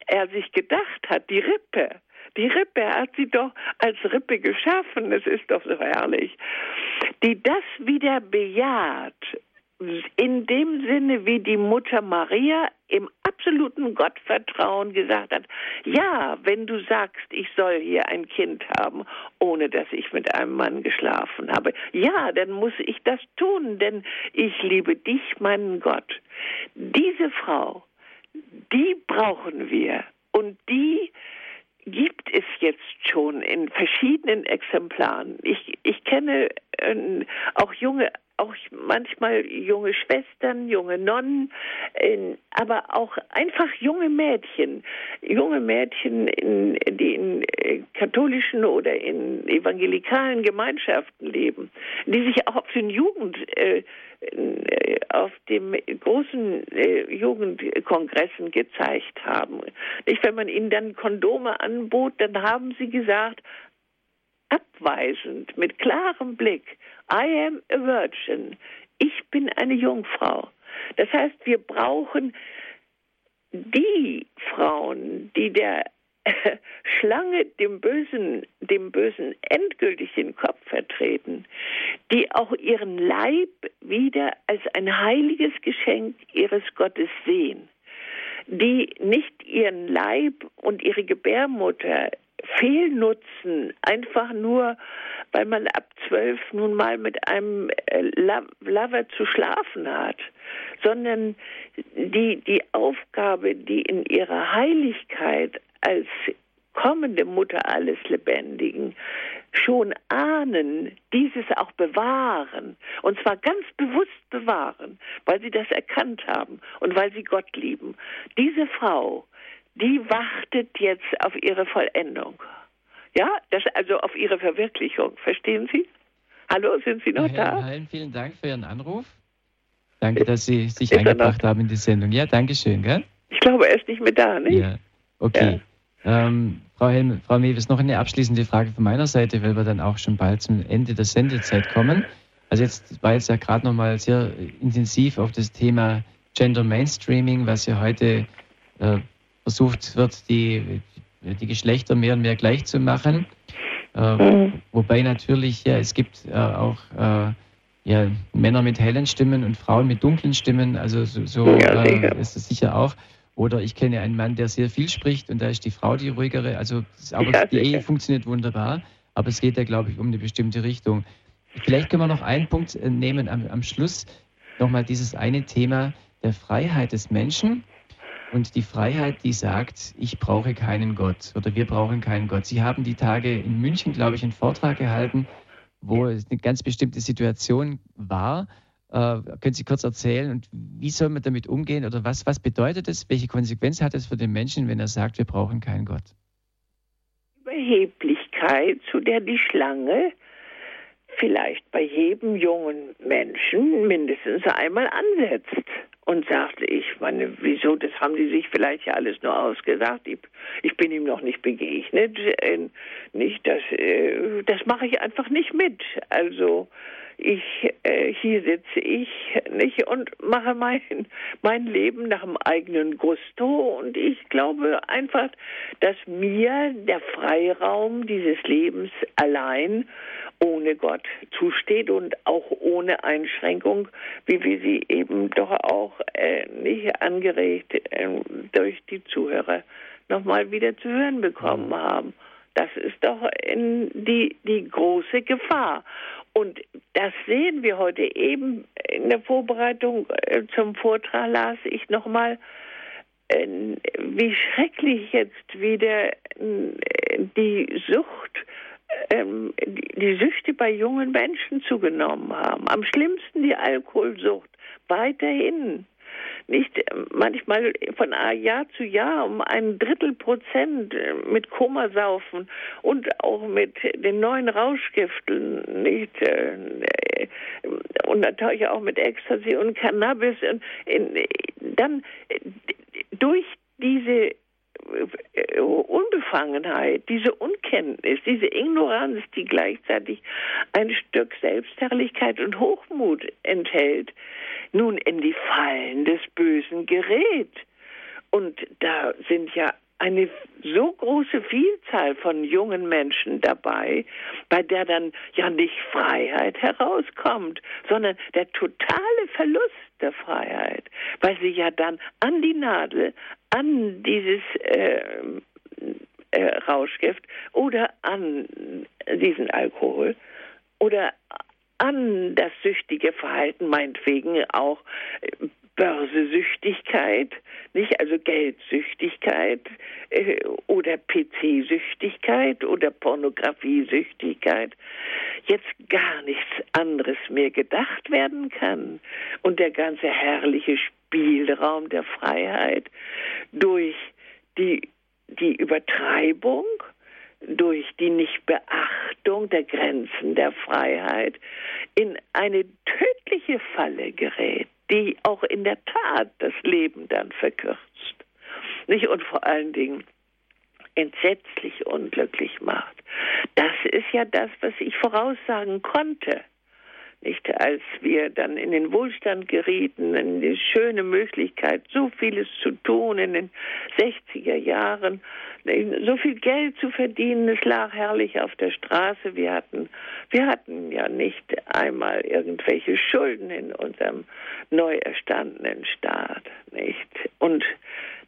er sich gedacht hat, die Rippe die Rippe, hat sie doch als Rippe geschaffen, es ist doch so herrlich, die das wieder bejaht, in dem Sinne, wie die Mutter Maria im absoluten Gottvertrauen gesagt hat, ja, wenn du sagst, ich soll hier ein Kind haben, ohne dass ich mit einem Mann geschlafen habe, ja, dann muss ich das tun, denn ich liebe dich, meinen Gott. Diese Frau, die brauchen wir und die gibt es jetzt schon in verschiedenen Exemplaren. Ich, ich kenne äh, auch junge, auch manchmal junge Schwestern, junge Nonnen, äh, aber auch einfach junge Mädchen, junge Mädchen, in, die in äh, katholischen oder in evangelikalen Gemeinschaften leben, die sich auch auf den Jugend äh, äh, auf dem großen äh, Jugendkongressen gezeigt haben. Nicht, wenn man ihnen dann Kondome anbot, dann haben sie gesagt, abweisend, mit klarem Blick, I am a virgin. Ich bin eine Jungfrau. Das heißt, wir brauchen die Frauen, die der [laughs] Schlange dem Bösen, dem Bösen endgültig den Kopf vertreten, die auch ihren Leib wieder als ein heiliges Geschenk ihres Gottes sehen, die nicht ihren Leib und ihre Gebärmutter fehlnutzen, einfach nur, weil man ab zwölf nun mal mit einem äh, Lover zu schlafen hat, sondern die, die Aufgabe, die in ihrer Heiligkeit als kommende Mutter alles Lebendigen schon ahnen, dieses auch bewahren. Und zwar ganz bewusst bewahren, weil sie das erkannt haben und weil sie Gott lieben. Diese Frau, die wartet jetzt auf ihre Vollendung. Ja, das also auf ihre Verwirklichung. Verstehen Sie? Hallo, sind Sie noch Herr da? Herr vielen Dank für Ihren Anruf. Danke, dass Sie sich ist eingebracht haben in die Sendung. Ja, danke schön, gell? Ich glaube, er ist nicht mehr da, ne? Ja, okay. Ja. Ähm, Frau, Helm, Frau Mewes, noch eine abschließende Frage von meiner Seite, weil wir dann auch schon bald zum Ende der Sendezeit kommen. Also jetzt war jetzt ja gerade nochmal sehr intensiv auf das Thema Gender Mainstreaming, was ja heute äh, versucht wird, die, die Geschlechter mehr und mehr gleich zu machen. Äh, mhm. Wobei natürlich, ja, es gibt äh, auch äh, ja, Männer mit hellen Stimmen und Frauen mit dunklen Stimmen, also so, so ja, äh, ist es sicher auch. Oder ich kenne einen Mann, der sehr viel spricht und da ist die Frau die ruhigere. Also, aber ja, die Ehe funktioniert wunderbar, aber es geht ja, glaube ich, um eine bestimmte Richtung. Vielleicht können wir noch einen Punkt äh, nehmen am, am Schluss, nochmal dieses eine Thema der Freiheit des Menschen und die Freiheit, die sagt, ich brauche keinen Gott oder wir brauchen keinen Gott. Sie haben die Tage in München, glaube ich, einen Vortrag gehalten, wo es eine ganz bestimmte Situation war. Äh, können Sie kurz erzählen und wie soll man damit umgehen oder was, was bedeutet es? Welche Konsequenz hat es für den Menschen, wenn er sagt, wir brauchen keinen Gott? Überheblichkeit, zu der die Schlange vielleicht bei jedem jungen Menschen mindestens einmal ansetzt und sagt, ich meine, wieso, das haben die sich vielleicht ja alles nur ausgesagt, ich, ich bin ihm noch nicht begegnet, äh, nicht, das, äh, das mache ich einfach nicht mit, also ich äh, hier sitze ich nicht und mache mein mein Leben nach dem eigenen Gusto und ich glaube einfach, dass mir der Freiraum dieses Lebens allein ohne Gott zusteht und auch ohne Einschränkung, wie wir sie eben doch auch äh, nicht angeregt äh, durch die Zuhörer nochmal wieder zu hören bekommen mhm. haben. Das ist doch die, die große Gefahr. Und das sehen wir heute eben in der Vorbereitung äh, zum Vortrag las ich nochmal, äh, wie schrecklich jetzt wieder äh, die Sucht ähm, die Süchte bei jungen Menschen zugenommen haben. Am schlimmsten die Alkoholsucht. Weiterhin. Nicht manchmal von Jahr zu Jahr um ein Drittel Prozent äh, mit Komasaufen und auch mit den neuen Rauschgiften, nicht? Äh, und natürlich auch mit Ecstasy und Cannabis. Und dann durch diese äh, Unbefangenheit, diese Unkenntnis, diese Ignoranz, die gleichzeitig ein Stück Selbstherrlichkeit und Hochmut enthält, nun in die Fallen des Bösen gerät. Und da sind ja eine so große Vielzahl von jungen Menschen dabei, bei der dann ja nicht Freiheit herauskommt, sondern der totale Verlust der Freiheit, weil sie ja dann an die Nadel, an dieses äh, äh, Rauschgift oder an diesen Alkohol oder an das süchtige Verhalten, meinetwegen auch äh, Börsesüchtigkeit, nicht? Also Geldsüchtigkeit äh, oder PC-Süchtigkeit oder Pornografiesüchtigkeit, jetzt gar nichts anderes mehr gedacht werden kann. Und der ganze herrliche Spielraum der Freiheit durch die, die Übertreibung durch die Nichtbeachtung der Grenzen der Freiheit in eine tödliche Falle gerät die auch in der Tat das Leben dann verkürzt. Nicht? Und vor allen Dingen entsetzlich unglücklich macht. Das ist ja das, was ich voraussagen konnte. Nicht als wir dann in den Wohlstand gerieten, in die schöne Möglichkeit, so vieles zu tun in den 60er Jahren, so viel Geld zu verdienen, es lag herrlich auf der Straße. Wir hatten, wir hatten ja nicht einmal irgendwelche Schulden in unserem neu erstandenen Staat, nicht? Und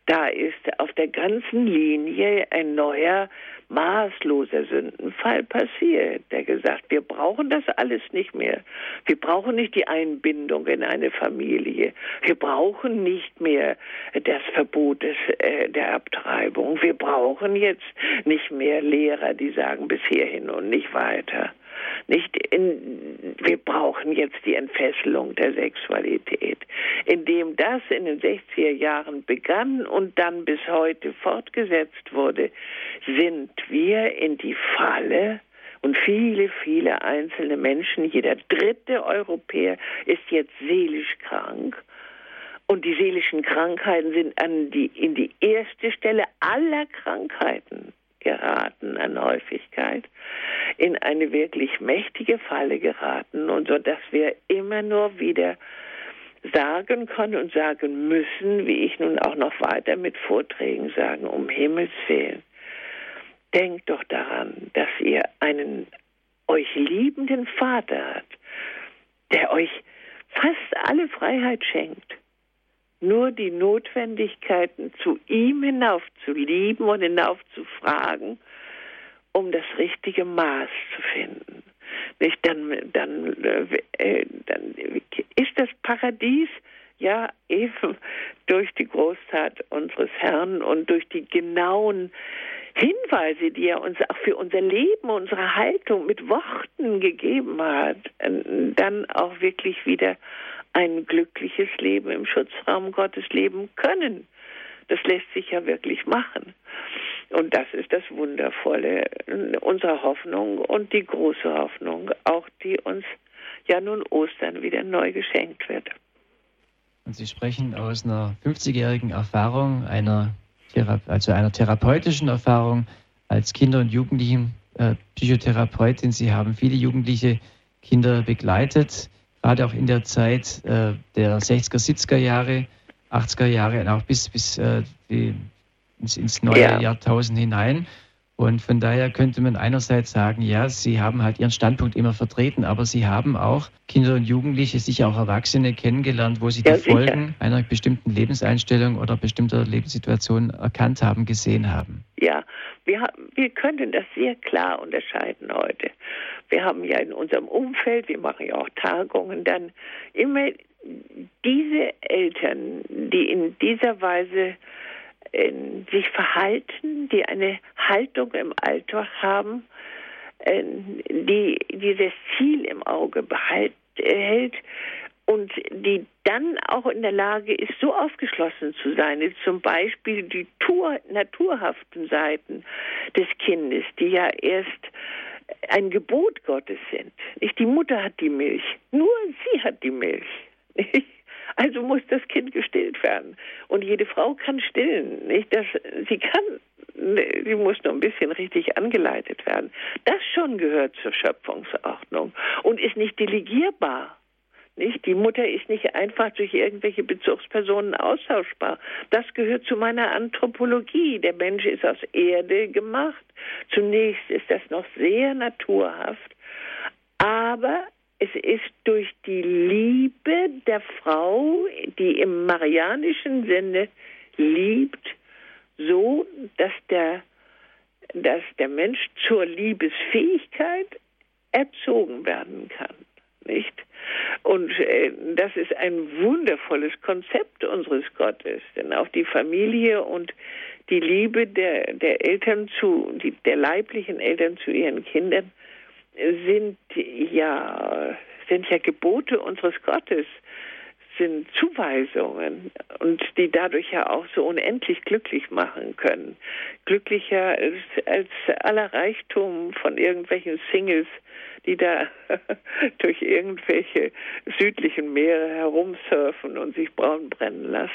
da ist auf der ganzen Linie ein neuer maßloser Sündenfall passiert, der gesagt, wir brauchen das alles nicht mehr. Wir brauchen nicht die Einbindung in eine Familie. Wir brauchen nicht mehr das Verbot des, äh, der Abtreibung. Wir brauchen jetzt nicht mehr Lehrer, die sagen bis hierhin und nicht weiter. Nicht in, wir brauchen jetzt die Entfesselung der Sexualität. Indem das in den 60er Jahren begann und dann bis heute fortgesetzt wurde, sind wir in die Falle und viele, viele einzelne Menschen, jeder dritte Europäer ist jetzt seelisch krank. Und die seelischen Krankheiten sind an die, in die erste Stelle aller Krankheiten geraten an Häufigkeit, in eine wirklich mächtige Falle geraten und so dass wir immer nur wieder sagen können und sagen müssen, wie ich nun auch noch weiter mit Vorträgen sagen, um Himmels Willen. Denkt doch daran, dass ihr einen euch liebenden Vater habt, der euch fast alle Freiheit schenkt. Nur die Notwendigkeiten zu ihm hinauf zu lieben und hinauf zu fragen, um das richtige Maß zu finden. Nicht dann, dann, äh, dann ist das Paradies ja eben durch die Großtat unseres Herrn und durch die genauen Hinweise, die er uns auch für unser Leben, unsere Haltung mit Worten gegeben hat, dann auch wirklich wieder ein glückliches Leben im Schutzraum Gottes leben können. Das lässt sich ja wirklich machen. Und das ist das Wundervolle unserer Hoffnung und die große Hoffnung, auch die uns ja nun Ostern wieder neu geschenkt wird. Und Sie sprechen aus einer 50-jährigen Erfahrung, einer also einer therapeutischen Erfahrung als Kinder- und Jugendlichen äh, Psychotherapeutin. Sie haben viele jugendliche Kinder begleitet, gerade auch in der Zeit äh, der 60er, 70er Jahre, 80er Jahre und auch bis, bis äh, die, ins, ins, neue ja. Jahrtausend hinein. Und von daher könnte man einerseits sagen, ja, sie haben halt ihren Standpunkt immer vertreten, aber sie haben auch Kinder und Jugendliche, sicher auch Erwachsene kennengelernt, wo sie ja, die sicher. Folgen einer bestimmten Lebenseinstellung oder bestimmter Lebenssituation erkannt haben, gesehen haben. Ja, wir, wir können das sehr klar unterscheiden heute. Wir haben ja in unserem Umfeld, wir machen ja auch Tagungen, dann immer diese Eltern, die in dieser Weise äh, sich verhalten, die eine Haltung im Alltag haben, äh, die dieses Ziel im Auge behält und die dann auch in der Lage ist, so aufgeschlossen zu sein, zum Beispiel die Tour, naturhaften Seiten des Kindes, die ja erst ein Gebot Gottes sind. Nicht die Mutter hat die Milch, nur sie hat die Milch. [laughs] Also muss das Kind gestillt werden. Und jede Frau kann stillen. Nicht? Das, sie kann, sie muss nur ein bisschen richtig angeleitet werden. Das schon gehört zur Schöpfungsordnung und ist nicht delegierbar. Nicht? Die Mutter ist nicht einfach durch irgendwelche Bezugspersonen austauschbar. Das gehört zu meiner Anthropologie. Der Mensch ist aus Erde gemacht. Zunächst ist das noch sehr naturhaft. Aber es ist durch die Liebe der Frau, die im marianischen Sinne liebt, so, dass der, dass der Mensch zur Liebesfähigkeit erzogen werden kann. Nicht? Und äh, das ist ein wundervolles Konzept unseres Gottes, denn auch die Familie und die Liebe der, der Eltern zu, die, der leiblichen Eltern zu ihren Kindern sind ja, sind ja Gebote unseres Gottes, sind Zuweisungen und die dadurch ja auch so unendlich glücklich machen können. Glücklicher als, als aller Reichtum von irgendwelchen Singles, die da [laughs] durch irgendwelche südlichen Meere herumsurfen und sich braun brennen lassen.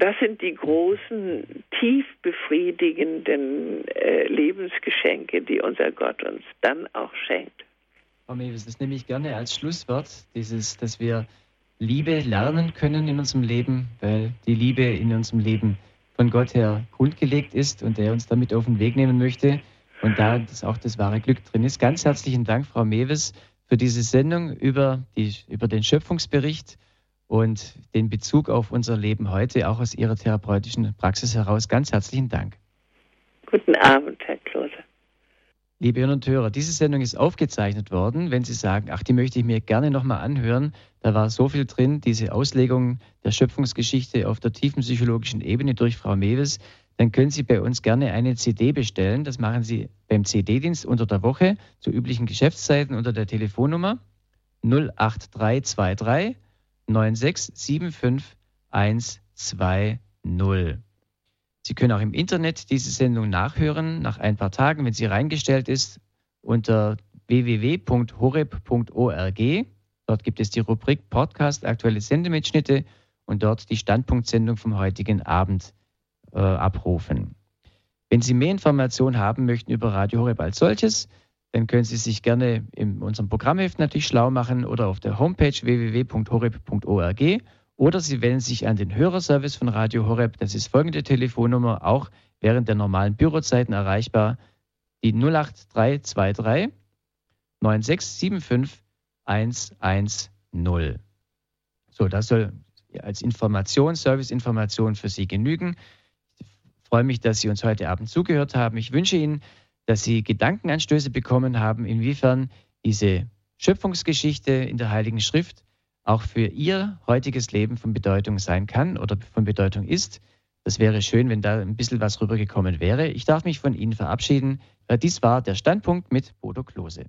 Das sind die großen, tief befriedigenden äh, Lebensgeschenke, die unser Gott uns dann auch schenkt. Frau Mewes, das nehme ich gerne als Schlusswort, dieses, dass wir Liebe lernen können in unserem Leben, weil die Liebe in unserem Leben von Gott her grundgelegt ist und er uns damit auf den Weg nehmen möchte und da das auch das wahre Glück drin ist. Ganz herzlichen Dank, Frau Mewes, für diese Sendung über, die, über den Schöpfungsbericht und den Bezug auf unser Leben heute, auch aus Ihrer therapeutischen Praxis heraus. Ganz herzlichen Dank. Guten Abend, Herr Klose. Liebe Hörer und Hörer, diese Sendung ist aufgezeichnet worden. Wenn Sie sagen, ach, die möchte ich mir gerne nochmal anhören, da war so viel drin, diese Auslegung der Schöpfungsgeschichte auf der tiefen psychologischen Ebene durch Frau Mewes, dann können Sie bei uns gerne eine CD bestellen. Das machen Sie beim CD-Dienst unter der Woche zu üblichen Geschäftszeiten unter der Telefonnummer 08323 9675120. Sie können auch im Internet diese Sendung nachhören, nach ein paar Tagen, wenn sie reingestellt ist, unter www.horeb.org. Dort gibt es die Rubrik Podcast Aktuelle Sendemitschnitte und dort die Standpunktsendung vom heutigen Abend äh, abrufen. Wenn Sie mehr Informationen haben möchten über Radio Horeb als solches, dann können Sie sich gerne in unserem Programmheft natürlich schlau machen oder auf der Homepage www.horeb.org oder Sie wenden sich an den Hörerservice von Radio Horeb. Das ist folgende Telefonnummer, auch während der normalen Bürozeiten erreichbar. Die 08323 9675 110. So, das soll als Information, Serviceinformation für Sie genügen. Ich freue mich, dass Sie uns heute Abend zugehört haben. Ich wünsche Ihnen, dass Sie Gedankenanstöße bekommen haben, inwiefern diese Schöpfungsgeschichte in der Heiligen Schrift auch für Ihr heutiges Leben von Bedeutung sein kann oder von Bedeutung ist. Das wäre schön, wenn da ein bisschen was rübergekommen wäre. Ich darf mich von Ihnen verabschieden. Dies war der Standpunkt mit Bodo Klose.